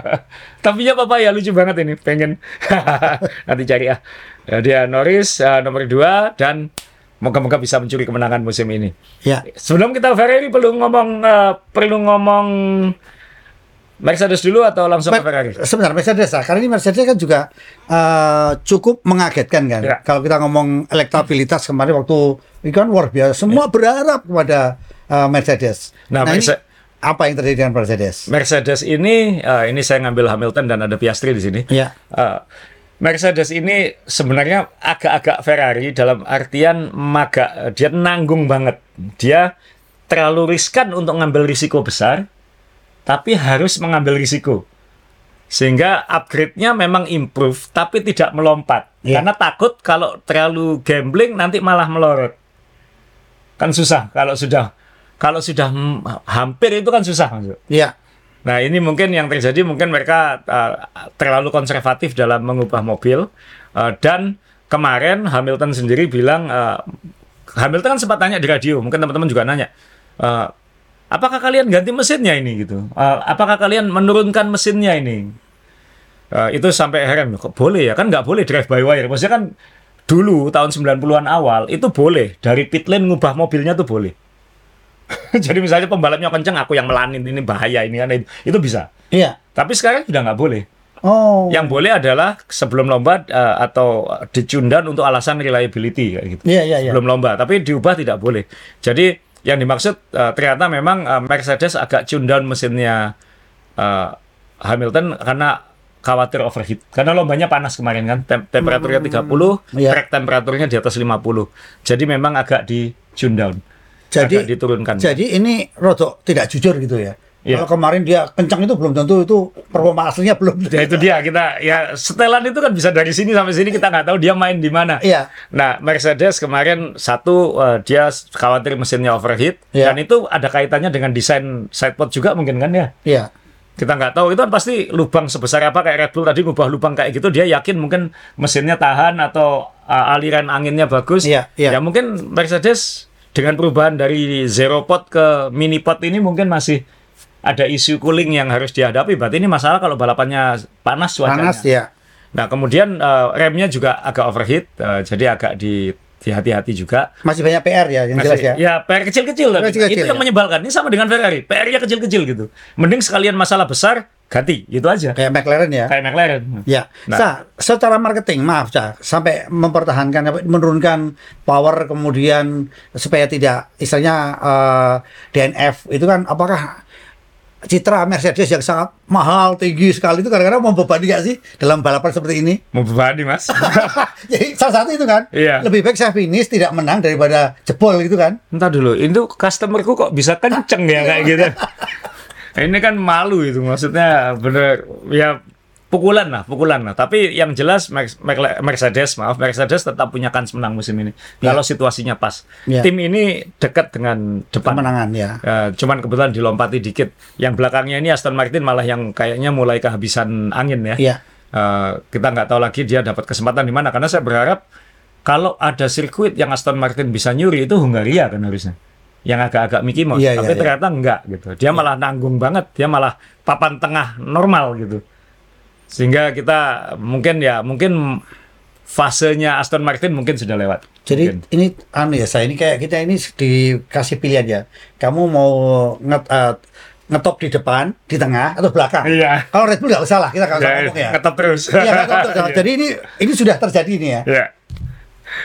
Topinya papaya lucu banget ini, pengen nanti cari ya. Ya dia Norris uh, nomor dua dan moga-moga bisa mencuri kemenangan musim ini. Ya. Sebelum kita Ferrari perlu ngomong uh, perlu ngomong Mercedes dulu atau langsung ke Ferrari? Sebentar, Mercedes lah. Karena ini Mercedes kan juga uh, cukup mengagetkan kan. Ya. Kalau kita ngomong elektabilitas kemarin waktu ini kan luar biasa. Semua ya. berharap kepada uh, Mercedes. Nah, nah Mercedes, ini apa yang terjadi dengan Mercedes? Mercedes ini uh, ini saya ngambil Hamilton dan ada Piastri di sini. Ya. Uh, Mercedes ini sebenarnya agak-agak Ferrari dalam artian maga dia nanggung banget. Dia terlalu riskan untuk ngambil risiko besar, tapi harus mengambil risiko. Sehingga upgrade-nya memang improve, tapi tidak melompat. Yeah. Karena takut kalau terlalu gambling nanti malah melorot. Kan susah kalau sudah kalau sudah hampir itu kan susah Iya. Yeah. Nah ini mungkin yang terjadi mungkin mereka uh, terlalu konservatif dalam mengubah mobil uh, dan kemarin Hamilton sendiri bilang uh, Hamilton kan sempat tanya di radio mungkin teman-teman juga nanya uh, apakah kalian ganti mesinnya ini gitu uh, apakah kalian menurunkan mesinnya ini uh, itu sampai heran kok boleh ya kan nggak boleh drive by wire maksudnya kan dulu tahun 90-an awal itu boleh dari pit lane ngubah mobilnya tuh boleh Jadi misalnya pembalapnya kenceng, aku yang melanin ini bahaya ini kan itu bisa. Iya. Tapi sekarang sudah nggak boleh. Oh. Yang boleh adalah sebelum lomba uh, atau dicundan untuk alasan reliability kayak gitu. Iya, iya, iya. Sebelum lomba, tapi diubah tidak boleh. Jadi yang dimaksud uh, ternyata memang uh, Mercedes agak cundan mesinnya uh, Hamilton karena khawatir overheat. Karena lombanya panas kemarin kan, Tem temperaturnya 30, hmm, iya. track temperaturnya di atas 50. Jadi memang agak di tune down jadi diturunkan. Jadi ini rodok tidak jujur gitu ya. Ya. Kalau kemarin dia kencang itu belum tentu itu performa aslinya belum. Ya itu dia kita ya setelan itu kan bisa dari sini sampai sini kita nggak tahu dia main di mana. Iya. Nah Mercedes kemarin satu uh, dia khawatir mesinnya overheat ya. dan itu ada kaitannya dengan desain sidepod juga mungkin kan ya. Iya. Kita nggak tahu itu kan pasti lubang sebesar apa kayak Red Bull tadi ngubah lubang kayak gitu dia yakin mungkin mesinnya tahan atau uh, aliran anginnya bagus. Iya. Iya. Ya mungkin Mercedes dengan perubahan dari zero pot ke mini pot ini mungkin masih ada isu cooling yang harus dihadapi. Berarti ini masalah kalau balapannya panas cuacanya. Panas ya. Nah kemudian uh, remnya juga agak overheat, uh, jadi agak di hati-hati juga. Masih banyak PR ya yang Masih, jelas ya. Ya PR kecil-kecil Kecil -kecil, itu yang ya. menyebalkan. Ini sama dengan Ferrari, PR-nya kecil-kecil gitu. Mending sekalian masalah besar ganti itu aja kayak McLaren ya kayak McLaren ya nah. Sa, secara marketing maaf Sa, sampai mempertahankan menurunkan power kemudian supaya tidak istilahnya uh, eh, DNF itu kan apakah citra Mercedes yang sangat mahal tinggi sekali itu kadang-kadang membebani gak sih dalam balapan seperti ini? Membebani mas. Jadi salah satu itu kan. Iya. Lebih baik saya finish tidak menang daripada jebol gitu kan? Entah dulu, itu customerku kok bisa kenceng ya kayak gitu. ini kan malu itu maksudnya bener ya pukulan lah, pukulan lah. Tapi yang jelas Mercedes, maaf Mercedes tetap punya kans menang musim ini. Ya. Kalau situasinya pas. Ya. Tim ini dekat dengan depan. Kemenangan ya. Uh, cuman kebetulan dilompati dikit. Yang belakangnya ini Aston Martin malah yang kayaknya mulai kehabisan angin ya. ya. Uh, kita nggak tahu lagi dia dapat kesempatan di mana karena saya berharap kalau ada sirkuit yang Aston Martin bisa nyuri itu Hungaria kan harusnya yang agak-agak Mickey Mouse, yeah, tapi yeah, ternyata yeah. enggak gitu. Dia yeah. malah nanggung banget, dia malah papan tengah normal gitu. Sehingga kita mungkin ya mungkin fasenya Aston Martin mungkin sudah lewat. Jadi mungkin. ini anu ya saya ini kayak kita ini dikasih pilihan ya. Kamu mau nget, uh, ngetop di depan, di tengah atau belakang. Iya. Kalau Red Bull nggak usah lah kita kalau ya, ngomong ya. Ngetop terus. Iya, ngetop terus. Jadi ini ini sudah terjadi ini ya. Iya.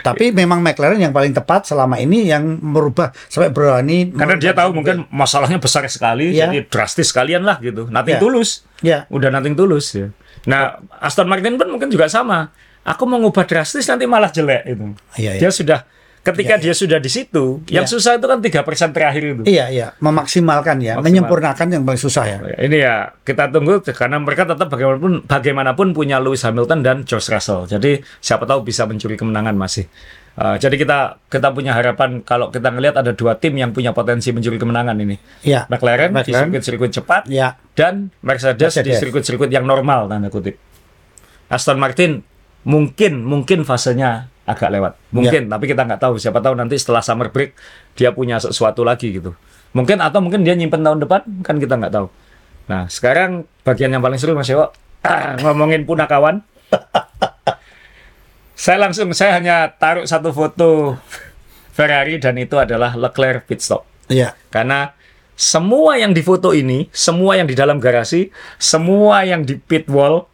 Tapi memang McLaren yang paling tepat selama ini yang merubah sampai berani. Karena dia tahu mungkin masalahnya besar sekali, ya. jadi drastis sekalian lah gitu. Nanti ya. tulus. Ya. Udah nanti tulus ya. Nah, Aston Martin pun mungkin juga sama. Aku mau ngubah drastis nanti malah jelek itu. Ya, ya. Dia sudah ketika ya, dia ya. sudah di situ, ya. yang iya. susah itu kan tiga persen terakhir itu. Iya, iya, memaksimalkan ya, Maksimal. menyempurnakan yang paling susah ya. Ini ya kita tunggu karena mereka tetap bagaimanapun bagaimanapun punya Lewis Hamilton dan George Russell. Jadi siapa tahu bisa mencuri kemenangan masih. Uh, jadi kita kita punya harapan kalau kita ngelihat ada dua tim yang punya potensi mencuri kemenangan ini. Ya. McLaren, McLaren. di sirkuit-sirkuit cepat ya. dan Mercedes, Mercedes di sirkuit-sirkuit yang normal tanda kutip. Aston Martin mungkin mungkin fasenya agak lewat. Mungkin, ya. tapi kita nggak tahu. Siapa tahu nanti setelah summer break dia punya sesuatu lagi gitu. Mungkin atau mungkin dia nyimpen tahun depan kan kita nggak tahu. Nah sekarang bagian yang paling seru Mas Ewo ah, ngomongin punakawan. saya langsung saya hanya taruh satu foto Ferrari dan itu adalah Leclerc pit stop. Iya. Karena semua yang di foto ini, semua yang di dalam garasi, semua yang di pit wall,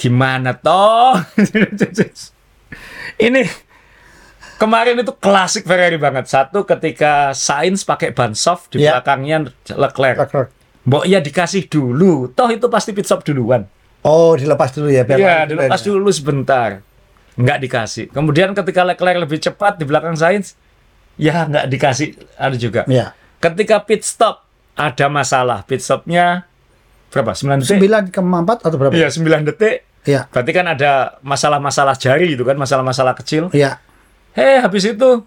gimana toh? ini Kemarin itu klasik Ferrari banget. Satu ketika Sainz pakai ban soft di Ya. belakangnya Leclerc. Leclerc. Mbok ya dikasih dulu. Toh itu pasti pit stop duluan. Oh, dilepas dulu ya biar Iya, dilepas ya. dulu sebentar. Nggak dikasih. Kemudian ketika Leclerc lebih cepat di belakang Sainz, ya nggak dikasih ada juga. Iya. Ketika pit stop ada masalah. Pit stopnya berapa? 9 detik? 9 ke 4 atau berapa? Iya, 9 detik. Iya. Berarti kan ada masalah-masalah jari itu kan, masalah-masalah kecil. Iya. Hei, habis itu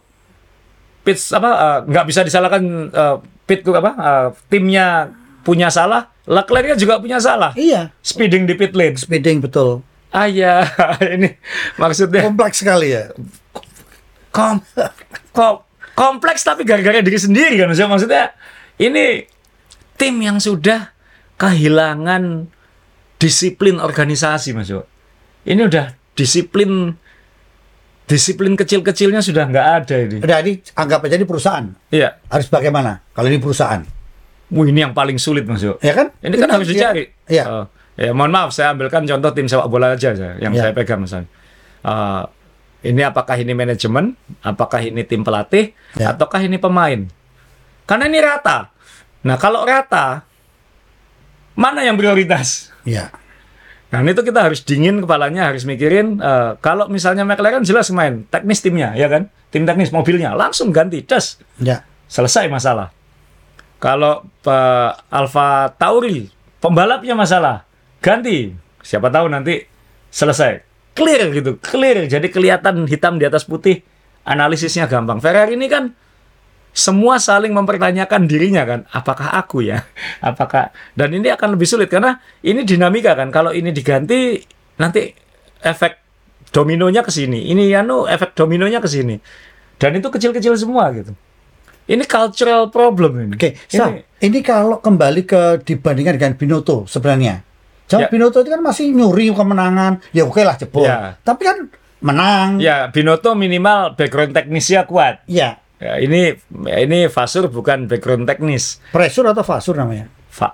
pit apa eh, nggak bisa disalahkan eh, pit apa eh, timnya punya salah, Leclerc juga punya salah. Iya. Speeding di pit lane. Speeding betul. Ah ya, ini maksudnya Kompleks sekali ya. kom, kom- kompleks tapi gara-gara diri sendiri kan maksudnya, maksudnya ini tim yang sudah kehilangan disiplin organisasi Mas Jo. Ini udah disiplin disiplin kecil-kecilnya sudah nggak ada ini. Udah ini anggap aja di perusahaan. Iya. Harus bagaimana? Kalau ini perusahaan. Wah, ini yang paling sulit Mas Jo. Ya kan? Ini kan harus dicari. Iya. Oh, ya mohon maaf saya ambilkan contoh tim sepak bola aja saya, yang Ya. saya pegang misalnya. Eh, ini apakah ini manajemen, apakah ini tim pelatih, Ya. ataukah ini pemain? Karena ini rata. Nah kalau rata, mana yang prioritas? Iya. Nah itu kita harus dingin kepalanya, harus mikirin eh, kalau misalnya McLaren jelas main teknis timnya, ya kan? Tim teknis mobilnya langsung ganti, das Ya. selesai masalah. Kalau eh, Alfa Tauri pembalapnya masalah, ganti. Siapa tahu nanti selesai. Clear gitu, clear. Jadi kelihatan hitam di atas putih. Analisisnya gampang. Ferrari ini kan semua saling mempertanyakan dirinya kan, apakah aku ya? Apakah dan ini akan lebih sulit karena ini dinamika kan. Kalau ini diganti nanti efek dominonya ke sini. Ini anu efek dominonya ke sini. Dan itu kecil-kecil semua gitu. Ini cultural problem ini. Oke, Sa, ini, ini kalau kembali ke dibandingkan dengan Binotto sebenarnya. Jangan Ya. Binotto itu kan masih nyuri kemenangan. Ya oke lah jebol. Ya. Tapi kan menang. ya Binotto minimal background teknisnya kuat. Ya. Ya, ini ini Vasur bukan background teknis. Pressure atau Vasur namanya? Fa,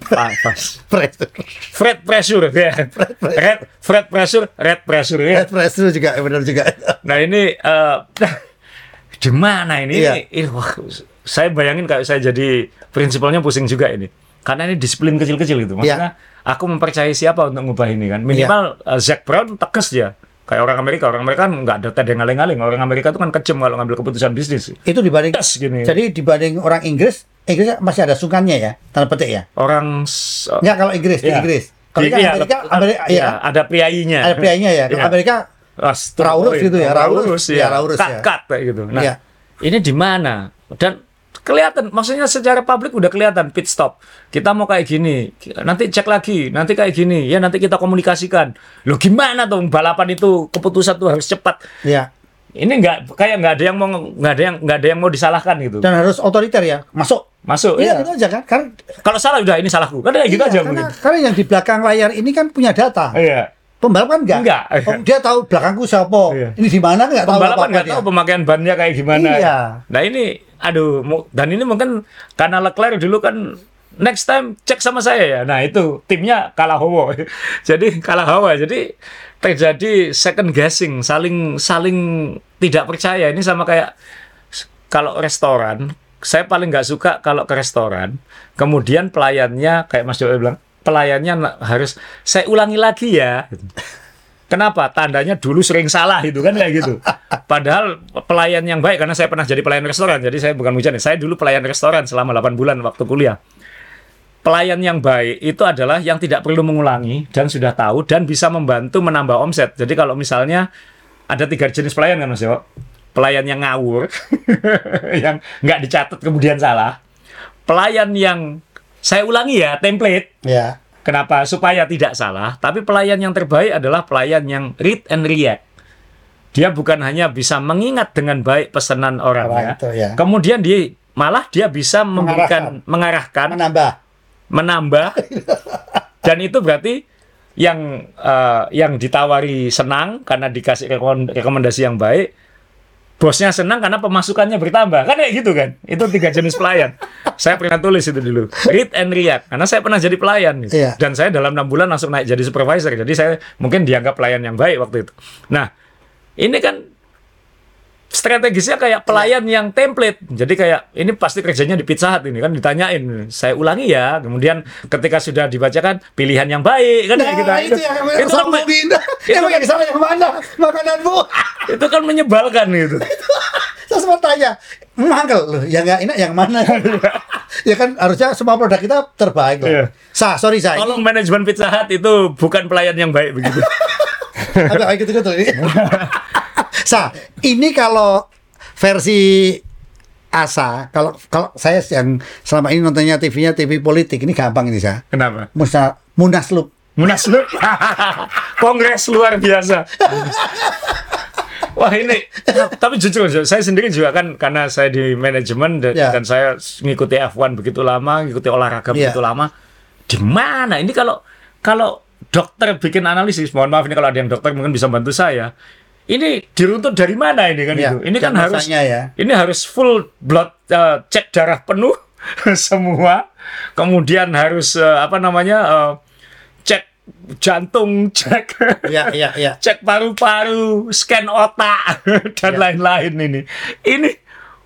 fa, Pressure. Fred pressure ya. Red Fred pressure, red pressure ya. Pressure juga benar juga. Nah ini eh di mana ini? Iya. Ini, wah, saya bayangin kalau saya jadi prinsipalnya pusing juga ini. Karena ini disiplin kecil-kecil gitu. Maksudnya aku mempercayai siapa untuk ngubah ini kan. Minimal eh, Zac Brown tegas dia. Kayak orang Amerika, orang Amerika kan nggak ada tanda ngaling-ngaling. Orang Amerika itu kan kejam kalau ngambil keputusan bisnis. itu dibanding Tegas gini. Jadi dibanding orang Inggris, Inggris masih ada sungkannya ya, tanda petik ya. orang Ya kalau Inggris di Iya. Inggris. Kalau iya, Amerika, tetap- Amerika iya, ya, ada priainya. ada prianya ya. Kalau Iya. Amerika Raurus gitu ya, Raurus. Raurus, Iya, ya. Raurus, cut, ya. cut, kayak gitu. Nah, Iya. ini di mana? Dan kelihatan, maksudnya secara publik udah kelihatan pit stop. Kita mau kayak gini, nanti cek lagi, nanti kayak gini, ya nanti kita komunikasikan. Loh gimana tuh balapan itu keputusan tuh harus cepat. ya Ini nggak kayak nggak ada yang mau nggak ada yang nggak ada yang mau disalahkan gitu. dan harus otoriter ya, masuk. Masuk, Iya, iya. gitu aja kan. Karena Kalau salah udah ini salahku, kan kayak gitu iya, aja karena, mungkin. karena yang di belakang layar ini kan punya data. Iya. Pembalap kan enggak. Enggak. Oh, dia tahu belakangku siapa. Iya. Ini di mana enggak tahu pembalap kan nggak dia. tahu pemakaian bannya kayak gimana. Iya. Nah ini, aduh, dan ini mungkin karena Leclerc dulu kan next time cek sama saya ya. Nah itu timnya kalah hawa, jadi kalah hawa. Jadi terjadi second guessing, saling saling tidak percaya. Ini sama kayak kalau restoran, saya paling nggak suka kalau ke restoran, kemudian pelayannya kayak Mas Jokowi bilang, pelayannya harus saya ulangi lagi ya. Kenapa? Tandanya dulu sering salah itu kan kayak gitu. Padahal pelayan yang baik karena saya pernah jadi pelayan restoran. Jadi saya bukan hujan. Saya dulu pelayan restoran selama 8 bulan waktu kuliah. Pelayan yang baik itu adalah yang tidak perlu mengulangi dan sudah tahu dan bisa membantu menambah omset. Jadi kalau misalnya ada tiga jenis pelayan kan Mas Yo. Pelayan yang ngawur, yang nggak dicatat kemudian salah. Pelayan yang saya ulangi ya template Ya. Kenapa? Supaya tidak salah. Tapi pelayan yang terbaik adalah pelayan yang read and react. Dia bukan hanya bisa mengingat dengan baik pesanan orang ya. itu, ya. Kemudian dia malah dia bisa memberikan mengarahkan, Menambah. menambah. dan itu berarti yang eh, yang ditawari senang karena dikasih rekomendasi yang baik. Bosnya senang karena pemasukannya bertambah. Kan kayak gitu kan? Itu tiga jenis pelayan. saya pernah tulis itu dulu. Read and react. Karena saya pernah jadi pelayan. gitu. Iya. Dan saya dalam enam bulan langsung naik jadi supervisor. Jadi saya mungkin dianggap pelayan yang baik waktu itu. Nah, ini kan strategisnya kayak pelayan yang template. Jadi kayak ini pasti kerjanya di Pizza Hut ini kan ditanyain. Saya ulangi ya. Kemudian ketika sudah dibacakan pilihan yang baik kan nah, gitu. Itu, yang itu kan itu kan yang yang mana makananmu? itu kan menyebalkan gitu. Saya sempat tanya, mangkel loh, yang nggak enak yang mana? ya kan harusnya semua produk kita terbaik loh. Yeah. Sa, sorry saya. Tolong manajemen Pizza Hut itu bukan pelayan yang baik begitu. Agak kayak gitu-gitu ini. Sa, ini kalau versi Asa, kalau kalau saya yang selama ini nontonnya TV-nya TV politik ini gampang ini sa. Kenapa? Musa, Munaslup. Munaslup. Kongres luar biasa. Wah ini, tapi jujur saya sendiri juga kan karena saya di manajemen dan, yeah. dan saya ngikuti F1 begitu lama, ngikuti olahraga yeah. begitu lama. Di mana ini kalau kalau dokter bikin analisis, mohon maaf ini kalau ada yang dokter mungkin bisa bantu saya ini diruntut dari mana ini kan ya, itu? Ini kan harus ya. ini harus full blood uh, cek darah penuh semua. Kemudian harus uh, apa namanya? Uh, cek jantung, cek ya, ya, ya. cek paru-paru, scan otak dan ya. lain-lain ya. ini. Ini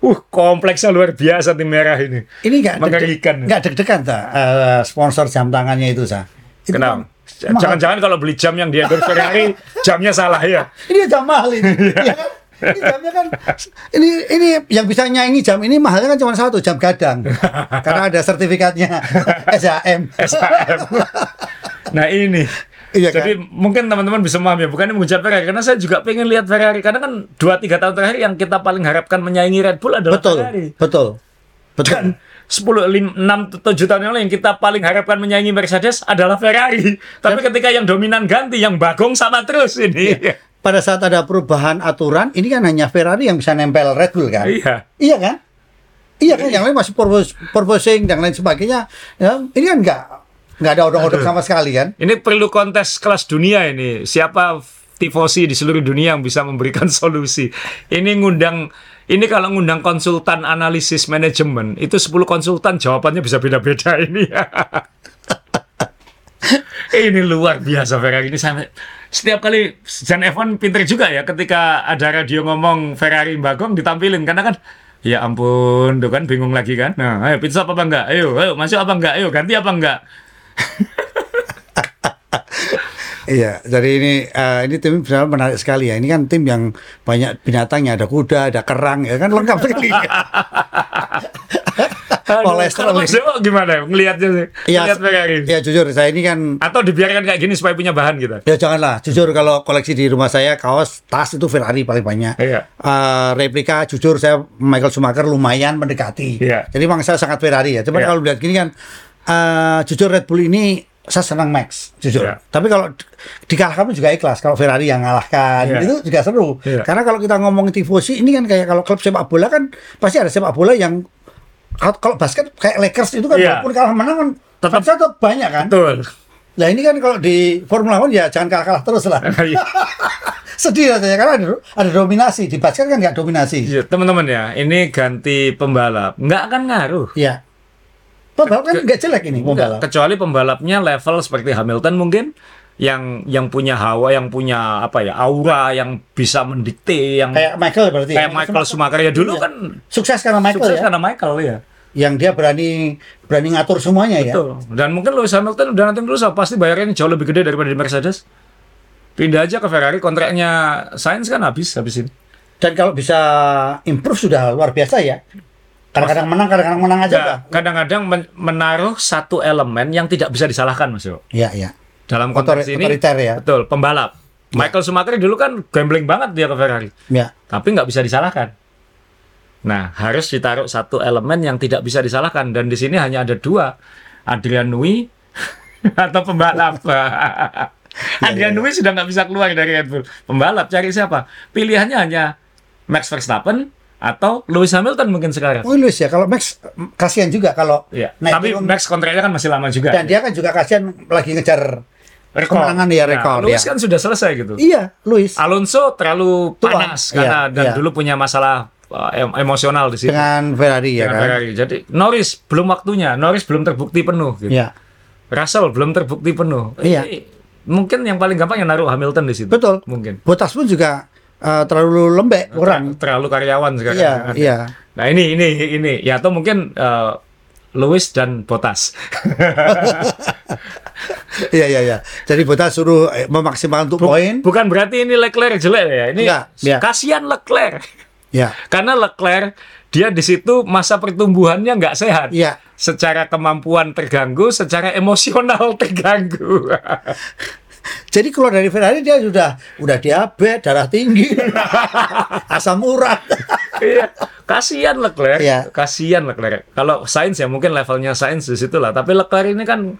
Uh, kompleksnya luar biasa tim merah ini. Ini enggak mengerikan. Enggak deg-degan ta uh, sponsor jam tangannya itu, Sa. Itu Kenapa? Jangan-jangan kalau beli jam yang dia Ferrari, jamnya salah ya. Ini jam mahal ini. ya kan? Ini jamnya kan ini ini yang bisa nyanyi jam ini mahalnya kan cuma satu jam gadang. Karena ada sertifikatnya SHM. SHM. nah, ini Iya kan? Jadi mungkin teman-teman bisa memahami ya, bukan menghujat Ferrari karena saya juga pengen lihat Ferrari karena kan 2 3 tahun terakhir yang kita paling harapkan menyaingi Red Bull adalah betul, Ferrari. Betul. Betul. Dan 10, 5, 6, 7 tahun yang lalu yang kita paling harapkan menyaingi Mercedes adalah Ferrari. Tapi Dan, ketika yang dominan ganti, yang bagong sama terus ini. Iya. Pada saat ada perubahan aturan, ini kan hanya Ferrari yang bisa nempel Red Bull kan? Iya. Iya kan? Iya kan, yang lain masih purposing dan lain sebagainya. Ya, ini kan enggak nggak ada odong-odong sama sekali kan? Ini perlu kontes kelas dunia ini. Siapa tifosi di seluruh dunia yang bisa memberikan solusi. Ini ngundang ini kalau ngundang konsultan analisis manajemen, itu 10 konsultan jawabannya bisa beda-beda ini. ini luar biasa Ferrari. Ini sampai setiap kali Jan F1 pinter juga ya ketika ada radio ngomong Ferrari bagong ditampilin. Karena kan ya ampun tuh kan bingung lagi kan? Nah ayo pizza apa enggak? Ayo ayo masuk apa enggak? Ayo ganti apa enggak Iya, jadi ini uh, ini tim benar menarik sekali ya. Ini kan tim yang banyak binatangnya, ada kuda, ada kerang, ya kan lengkap sekali. Kolesterol gimana ngelihatnya sih? Ya, Lihat Ferrari. Ya jujur saya ini kan atau dibiarkan kayak gini supaya punya bahan gitu. Ya janganlah. Jujur kalau koleksi di rumah saya kaos, tas itu Ferrari paling banyak. Iya. Uh, replika jujur saya Michael Schumacher lumayan mendekati. Iya. Jadi memang saya sangat Ferrari ya. Cuma iya. kalau lihat gini kan uh, jujur Red Bull ini saya senang Max jujur. Yeah. Tapi kalau dikalahkan pun juga ikhlas. Kalau Ferrari yang ngalahkan yeah. itu juga seru. Yeah. Karena kalau kita ngomong tifosi ini kan kayak kalau klub sepak bola kan pasti ada sepak bola yang kalau basket kayak Lakers itu kan yeah. walaupun kalah menang kan tetap tetap banyak kan. Betul. Nah ini kan kalau di Formula One ya jangan kalah-kalah terus lah. Iya. Sedih rasanya karena ada, ada dominasi di basket kan nggak dominasi. Iya, teman-teman ya, ini ganti pembalap nggak akan ngaruh. Iya. Pembalap kan nggak jelek ini pembalap. Kecuali pembalapnya level seperti Hamilton mungkin yang yang punya hawa, yang punya apa ya aura, yang bisa mendikte, yang kayak Michael berarti. Kayak ya? Michael Schumacher ya dulu iya. kan sukses karena Michael sukses ya. karena Michael ya. Yang dia berani berani ngatur semuanya Betul. ya. Betul. Dan mungkin Lewis Hamilton udah nanti terus pasti bayarnya jauh lebih gede daripada di Mercedes. Pindah aja ke Ferrari, kontraknya Sainz kan habis habis ini. Dan kalau bisa improve sudah luar biasa ya. Kadang-kadang menang, kadang-kadang menang aja. Ya, kadang-kadang men menaruh satu elemen yang tidak bisa disalahkan, Mas Yo. Iya, iya. Dalam konteks ini, ya. betul, pembalap. Ya. Michael Schumacher dulu kan gambling banget dia ke Ferrari. Ya. Tapi nggak bisa disalahkan. Nah, harus ditaruh satu elemen yang tidak bisa disalahkan. Dan di sini hanya ada dua. Adrian Nui atau pembalap. Ya, Adrian ya, Nui sudah nggak bisa keluar dari Red Bull. Pembalap cari siapa? Pilihannya hanya Max Verstappen atau Lewis Hamilton mungkin sekarang. Oh Lewis ya, kalau Max kasihan juga kalau ya. Tapi turun, Max kontraknya kan masih lama juga. Dan ya. dia kan juga kasihan lagi ngejar rekor. kemenangan ya rekor. Nah, Lewis ya. kan sudah selesai gitu. Iya, Lewis. Alonso terlalu Tua. panas karena ya, dan ya. dulu punya masalah uh, em emosional di situ. Dengan Ferrari ya Dengan kan. Ferrari. Jadi Norris belum waktunya, Norris belum terbukti penuh gitu. Iya. Russell belum terbukti penuh. Iya. Mungkin yang paling gampang yang naruh Hamilton di situ. Betul. Mungkin. Bottas pun juga uh, terlalu lembek kurang terlalu karyawan sekarang iya iya nah ini ini ini ya atau mungkin uh, Lewis dan Botas. Iya iya iya. Jadi Botas suruh eh, memaksimalkan untuk Buk, poin. Bukan berarti ini Leclerc jelek ya. Ini ya. kasihan Leclerc. Ya. Karena Leclerc dia di situ masa pertumbuhannya nggak sehat. Ya. Secara kemampuan terganggu, secara emosional terganggu. Jadi keluar dari Ferrari dia sudah udah diabetes, darah tinggi, asam urat. iya, kasihan Leclerc. Iya. Kasihan Leclerc. Kalau Sainz ya mungkin levelnya Sainz di situ lah, tapi Leclerc ini kan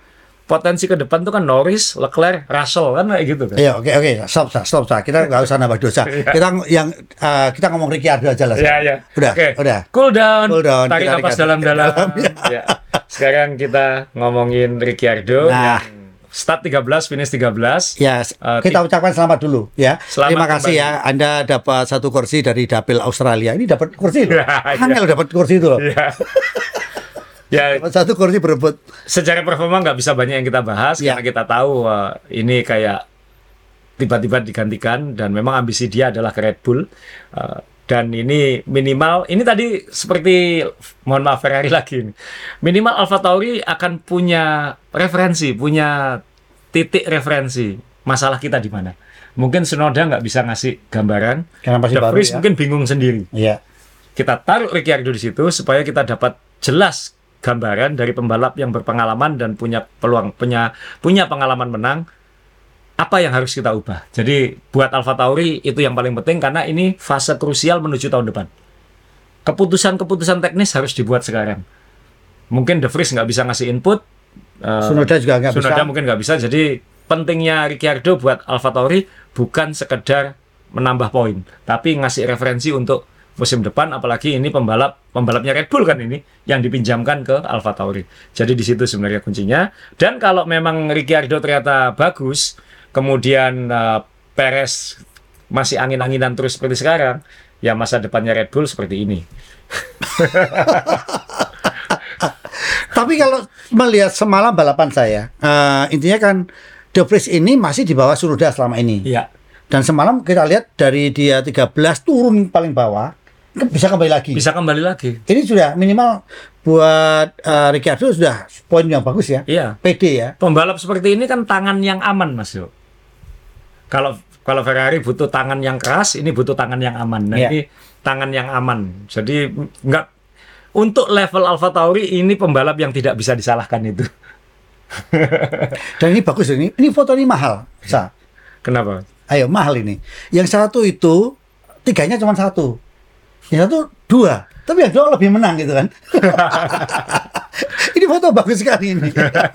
potensi ke depan tuh kan Norris, Leclerc, Russell kan kayak gitu kan. Iya, oke oke, stop stop stop, stop. Kita nggak usah nambah dosa. Iya. kita yang uh, kita ngomong Ricciardo aja lah. Iya, iya. Udah, okay. udah. Cool down. Cool down. Tarik napas dalam-dalam. ya. Sekarang kita ngomongin Ricciardo. Nah. Yang start 13, finish 13. Ya, uh, kita ucapkan selamat dulu ya. Selamat Terima kasih kembali. ya Anda dapat satu kursi dari Dapil Australia. Ini dapat kursi loh. Ya, Angel ya. dapat kursi itu loh. Ya. ya satu kursi berebut. Secara performa nggak bisa banyak yang kita bahas ya. karena kita tahu uh, ini kayak tiba-tiba digantikan dan memang ambisi dia adalah ke Red Bull. Uh, dan ini minimal ini tadi seperti mohon maaf Ferrari lagi ini. Minimal Alfa Tauri akan punya referensi punya titik referensi. Masalah kita di mana? Mungkin Senoda nggak bisa ngasih gambaran. Karena pasti baru ya. mungkin bingung sendiri. Iya. kita taruh Ricciardo di situ supaya kita dapat jelas gambaran dari pembalap yang berpengalaman dan punya peluang punya punya pengalaman menang apa yang harus kita ubah. Jadi buat Alfa Tauri itu yang paling penting karena ini fase krusial menuju tahun depan. Keputusan-keputusan teknis harus dibuat sekarang. Mungkin De Vries nggak bisa ngasih input. Uh, Sunoda juga nggak bisa. Sunoda mungkin nggak bisa. Jadi pentingnya Ricciardo buat Alfa Tauri bukan sekedar menambah poin, tapi ngasih referensi untuk musim depan. Apalagi ini pembalap pembalapnya Red Bull kan ini yang dipinjamkan ke Alfa Tauri. Jadi di situ sebenarnya kuncinya. Dan kalau memang Ricciardo ternyata bagus, kemudian uh, Perez masih angin-anginan terus seperti sekarang, ya masa depannya Red Bull seperti ini. Tapi kalau melihat semalam balapan saya, uh, intinya kan De Vries ini masih di bawah Sunoda selama ini. Iya. Dan semalam kita lihat dari dia 13 turun paling bawah, bisa kembali lagi. Bisa kembali lagi. Ini sudah minimal buat uh, Ricciardo sudah poin yang bagus ya. Iya. PD ya. Pembalap seperti ini kan tangan yang aman, Mas Yo. Kalau kalau Ferrari butuh tangan yang keras, ini butuh tangan yang aman. Nah, yeah. ini tangan yang aman. Jadi nggak untuk level Alfa Tauri ini pembalap yang tidak bisa disalahkan itu. Dan ini bagus ini. Ini foto ini mahal, Sa. Kenapa? Ayo mahal ini. Yang satu itu tiganya cuma satu. Yang satu dua. Tapi yang dua lebih menang gitu kan. ini foto bagus sekali ini.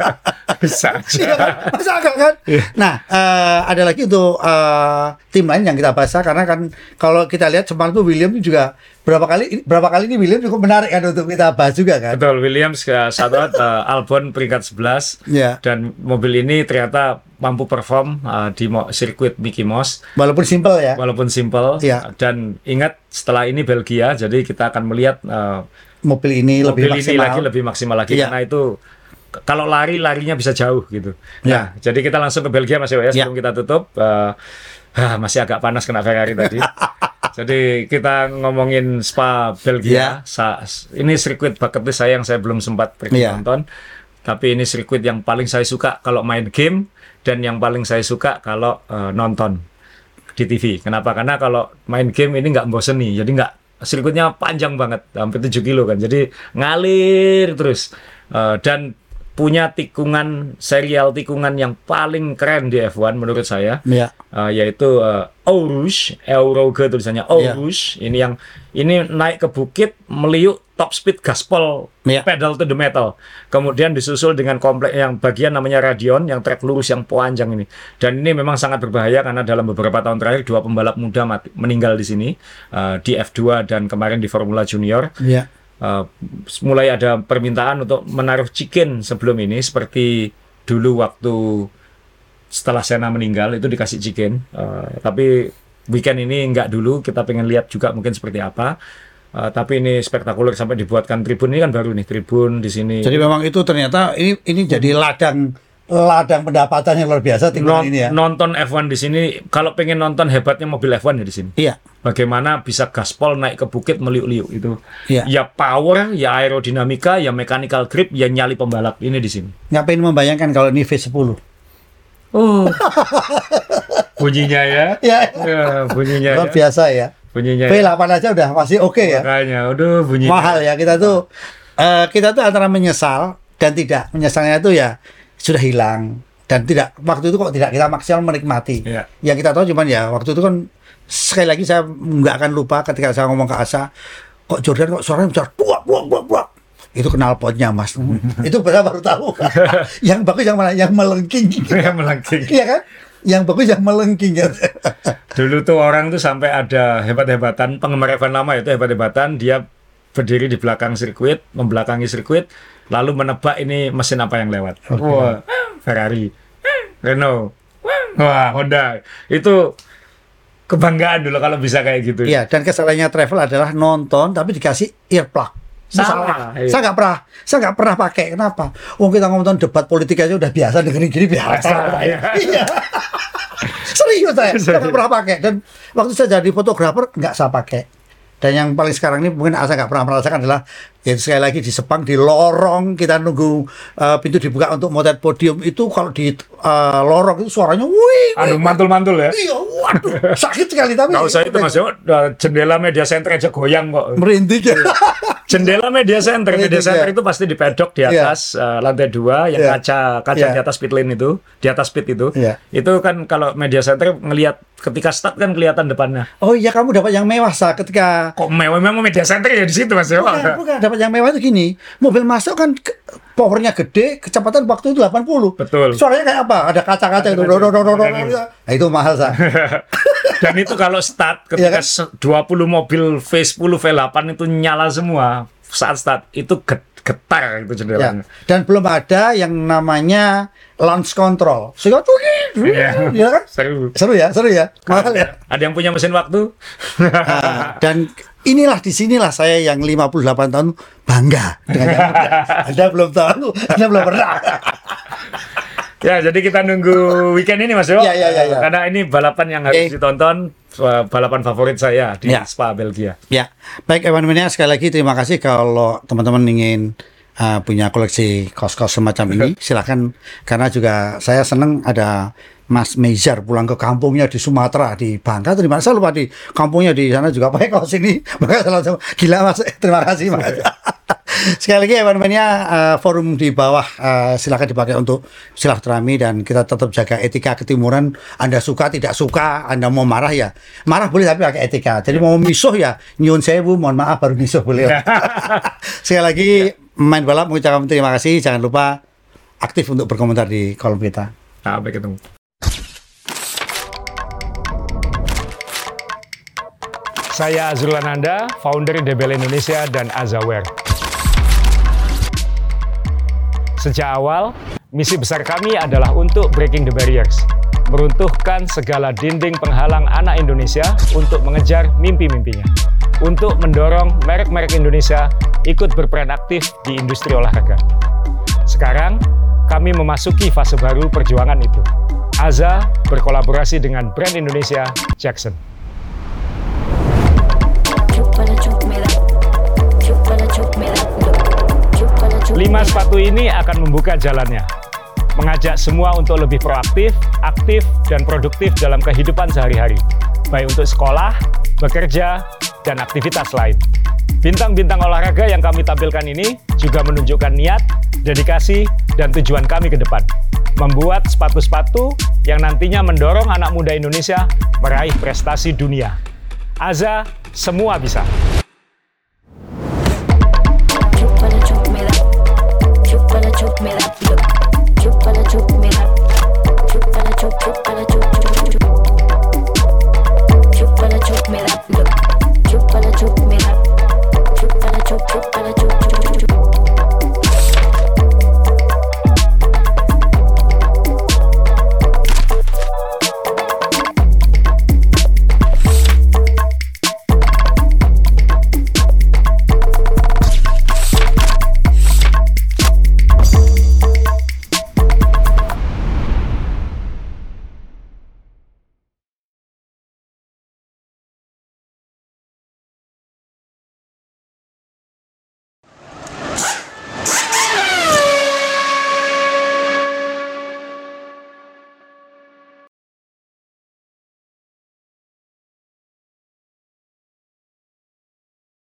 Bisa. Iya kan? Masa agak kan? Yeah. Nah, uh, ada lagi untuk uh, tim lain yang kita bahas karena kan kalau kita lihat semalam tuh William juga berapa kali berapa kali ini William cukup menarik kan untuk kita bahas juga kan. Betul, Williams satu uh, Albon peringkat 11 yeah. dan mobil ini ternyata mampu perform uh, di sirkuit Mickey Mouse. Walaupun simple ya. Walaupun simple. Yeah. Dan ingat setelah ini Belgia, jadi kita akan melihat uh, mobil ini mobil lebih maksimal. ini lagi lebih maksimal lagi yeah. karena itu kalau lari larinya bisa jauh gitu. Ya. Nah, jadi kita langsung ke Belgia Mas Yo ya, ya sebelum kita tutup. Uh, masih agak panas kena Ferrari tadi. jadi kita ngomongin Spa Belgia. Ya. Sa ini sirkuit bucket list saya yang saya belum sempat pergi ya. nonton. Tapi ini sirkuit yang paling saya suka kalau main game dan yang paling saya suka kalau uh, nonton di TV. Kenapa? Karena kalau main game ini nggak bosen nih. Jadi nggak sirkuitnya panjang banget, hampir 7 kilo kan. Jadi ngalir terus. Uh, dan punya tikungan serial tikungan yang paling keren di F1 menurut saya yeah. uh, yaitu uh, Ourush Euroge tulisannya Ourush yeah. ini yang ini naik ke bukit meliuk top speed gaspol yeah. pedal to the metal. Kemudian disusul dengan komplek yang bagian namanya Radion yang trek lurus yang panjang ini. Dan ini memang sangat berbahaya karena dalam beberapa tahun terakhir dua pembalap muda mati, meninggal di sini uh, di F2 dan kemarin di Formula Junior. Yeah uh, mulai ada permintaan untuk menaruh chicken sebelum ini seperti dulu waktu setelah Sena meninggal itu dikasih chicken. Uh, tapi weekend ini enggak dulu kita pengen lihat juga mungkin seperti apa Uh, tapi ini spektakuler sampai dibuatkan tribun ini kan baru nih tribun di sini. Jadi memang itu ternyata ini ini jadi ladang ladang pendapatan yang luar biasa tinggal Non- ini ya. Nonton F1 di sini, kalau pengen nonton hebatnya mobil F1 ya di sini. Iya. Bagaimana bisa gaspol naik ke bukit meliuk-liuk itu. Iya. Ya power, ya aerodinamika, ya mechanical grip, ya nyali pembalap ini di sini. Ngapain membayangkan kalau ini V10? Oh. bunyinya ya. Ya, Ya, bunyinya luar ya. biasa ya. Bunyinya. ya. V8 aja udah masih oke ya. Makanya, aduh bunyinya. Mahal ya kita tuh eh, kita tuh antara menyesal dan tidak. Menyesalnya itu ya sudah hilang dan tidak waktu itu kok tidak kita maksimal menikmati. Iya. Yang kita tahu cuman ya waktu itu kan sekali lagi saya nggak akan lupa ketika saya ngomong ke Asa kok Jordan kok suaranya besar buak buak buak buak itu kenal potnya mas itu saya baru tahu yang bagus yang mana yang melengking Ya, melengking. iya kan yang bagus yang melengking ya Dulu tuh orang tuh sampai ada hebat-hebatan penggemar F1 lama itu hebat-hebatan dia berdiri di belakang sirkuit, membelakangi sirkuit, lalu menebak ini mesin apa yang lewat. Wah, Ferrari, Renault, wah Honda. Itu kebanggaan dulu kalau bisa kayak gitu. Iya, dan kesalahannya travel adalah nonton tapi dikasih earplug. Salah, Salah. iya. Saya nggak pernah, saya nggak pernah pakai. Kenapa? Wong kita ngomong debat politik aja udah biasa dengerin gini biasa. Iya. Iya. Serius saya, saya nggak pernah pakai. Dan waktu saya jadi fotografer nggak saya pakai. Dan yang paling sekarang ini mungkin saya nggak pernah merasakan adalah ya sekali lagi di Sepang di lorong kita nunggu uh, pintu dibuka untuk motret podium itu kalau di uh, lorong itu suaranya wih, Aduh mantul-mantul ya. iya, waduh sakit sekali tapi Nggak usah itu mas Udah jendela media center aja goyang kok. merinding ya. Jendela media center, media center ya. itu pasti di pedok di Iya. atas eh, lantai dua, yang Iya. kaca kaca Iya. di atas pit lane itu, di atas pit itu, Iya. itu kan kalau media center ngelihat ketika start kan kelihatan depannya. Oh iya kamu dapat yang mewah sa ketika Kok mewah memang media center ya di situ mas Yo. bukan, bukan dapat yang mewah itu gini mobil masuk kan ke- powernya gede kecepatan waktu itu 80 Betul. suaranya kayak apa ada kaca-kaca itu nah, itu mahal sa Dan itu kalau start Iya ketika kan? se- 20 mobil V10 V8 itu nyala semua saat start itu get- getar itu ya. jendelanya. dan belum ada yang namanya launch control sehingga tuh Iya. ya kan Seru. seru ya seru ya mahal ya Ada yang punya mesin waktu? Nah, dan inilah di sinilah saya yang 58 tahun bangga dengan yang muda. Anda belum tahu, Anda belum pernah. Ya, jadi kita nunggu weekend ini Mas Yo. Iya, iya, iya, iya. Karena ini balapan yang harus Oke. ditonton, eh, balapan favorit saya di Iya. Spa Belgia. Ya, baik Evan Mania sekali lagi terima kasih kalau teman-teman ingin uh, punya koleksi kos-kos semacam ini silahkan karena juga saya senang ada Mas Mejar pulang ke kampungnya di Sumatera di Bangka atau di mana saya lupa di kampungnya di sana juga pakai kaos ini maka saya langsung gila Mas terima kasih Mas sekali lagi Mania uh, forum di bawah uh, silakan dipakai untuk silaturahmi dan kita tetap jaga etika ketimuran. Anda suka tidak suka Anda mau marah ya marah boleh tapi pakai etika. Jadi mau misuh ya nyun sewu mohon maaf baru misuh boleh. Sekali lagi main balap mengucapkan terima kasih. Jangan lupa aktif untuk berkomentar di kolom kita Sampai ketemu. Saya Azrul Ananda, founder DBL Indonesia dan Azaware. Sejak awal, misi besar kami adalah untuk breaking the barriers, meruntuhkan segala dinding penghalang anak Indonesia untuk mengejar mimpi-mimpinya, untuk mendorong merek-merek Indonesia ikut berperan aktif di industri olahraga. Sekarang, kami memasuki fase baru perjuangan itu. Aza berkolaborasi dengan brand Indonesia Jackson. Lima sepatu ini akan membuka jalannya, mengajak semua untuk lebih proaktif, aktif, dan produktif dalam kehidupan sehari-hari, baik untuk sekolah, bekerja, dan aktivitas lain. Bintang-bintang olahraga yang kami tampilkan ini juga menunjukkan niat, dedikasi, dan tujuan kami ke depan. Membuat sepatu-sepatu yang nantinya mendorong anak muda Indonesia meraih prestasi dunia. Aza, semua bisa. chupa la chup, me da look. Chupa chup, me da. Chupa chup, chupa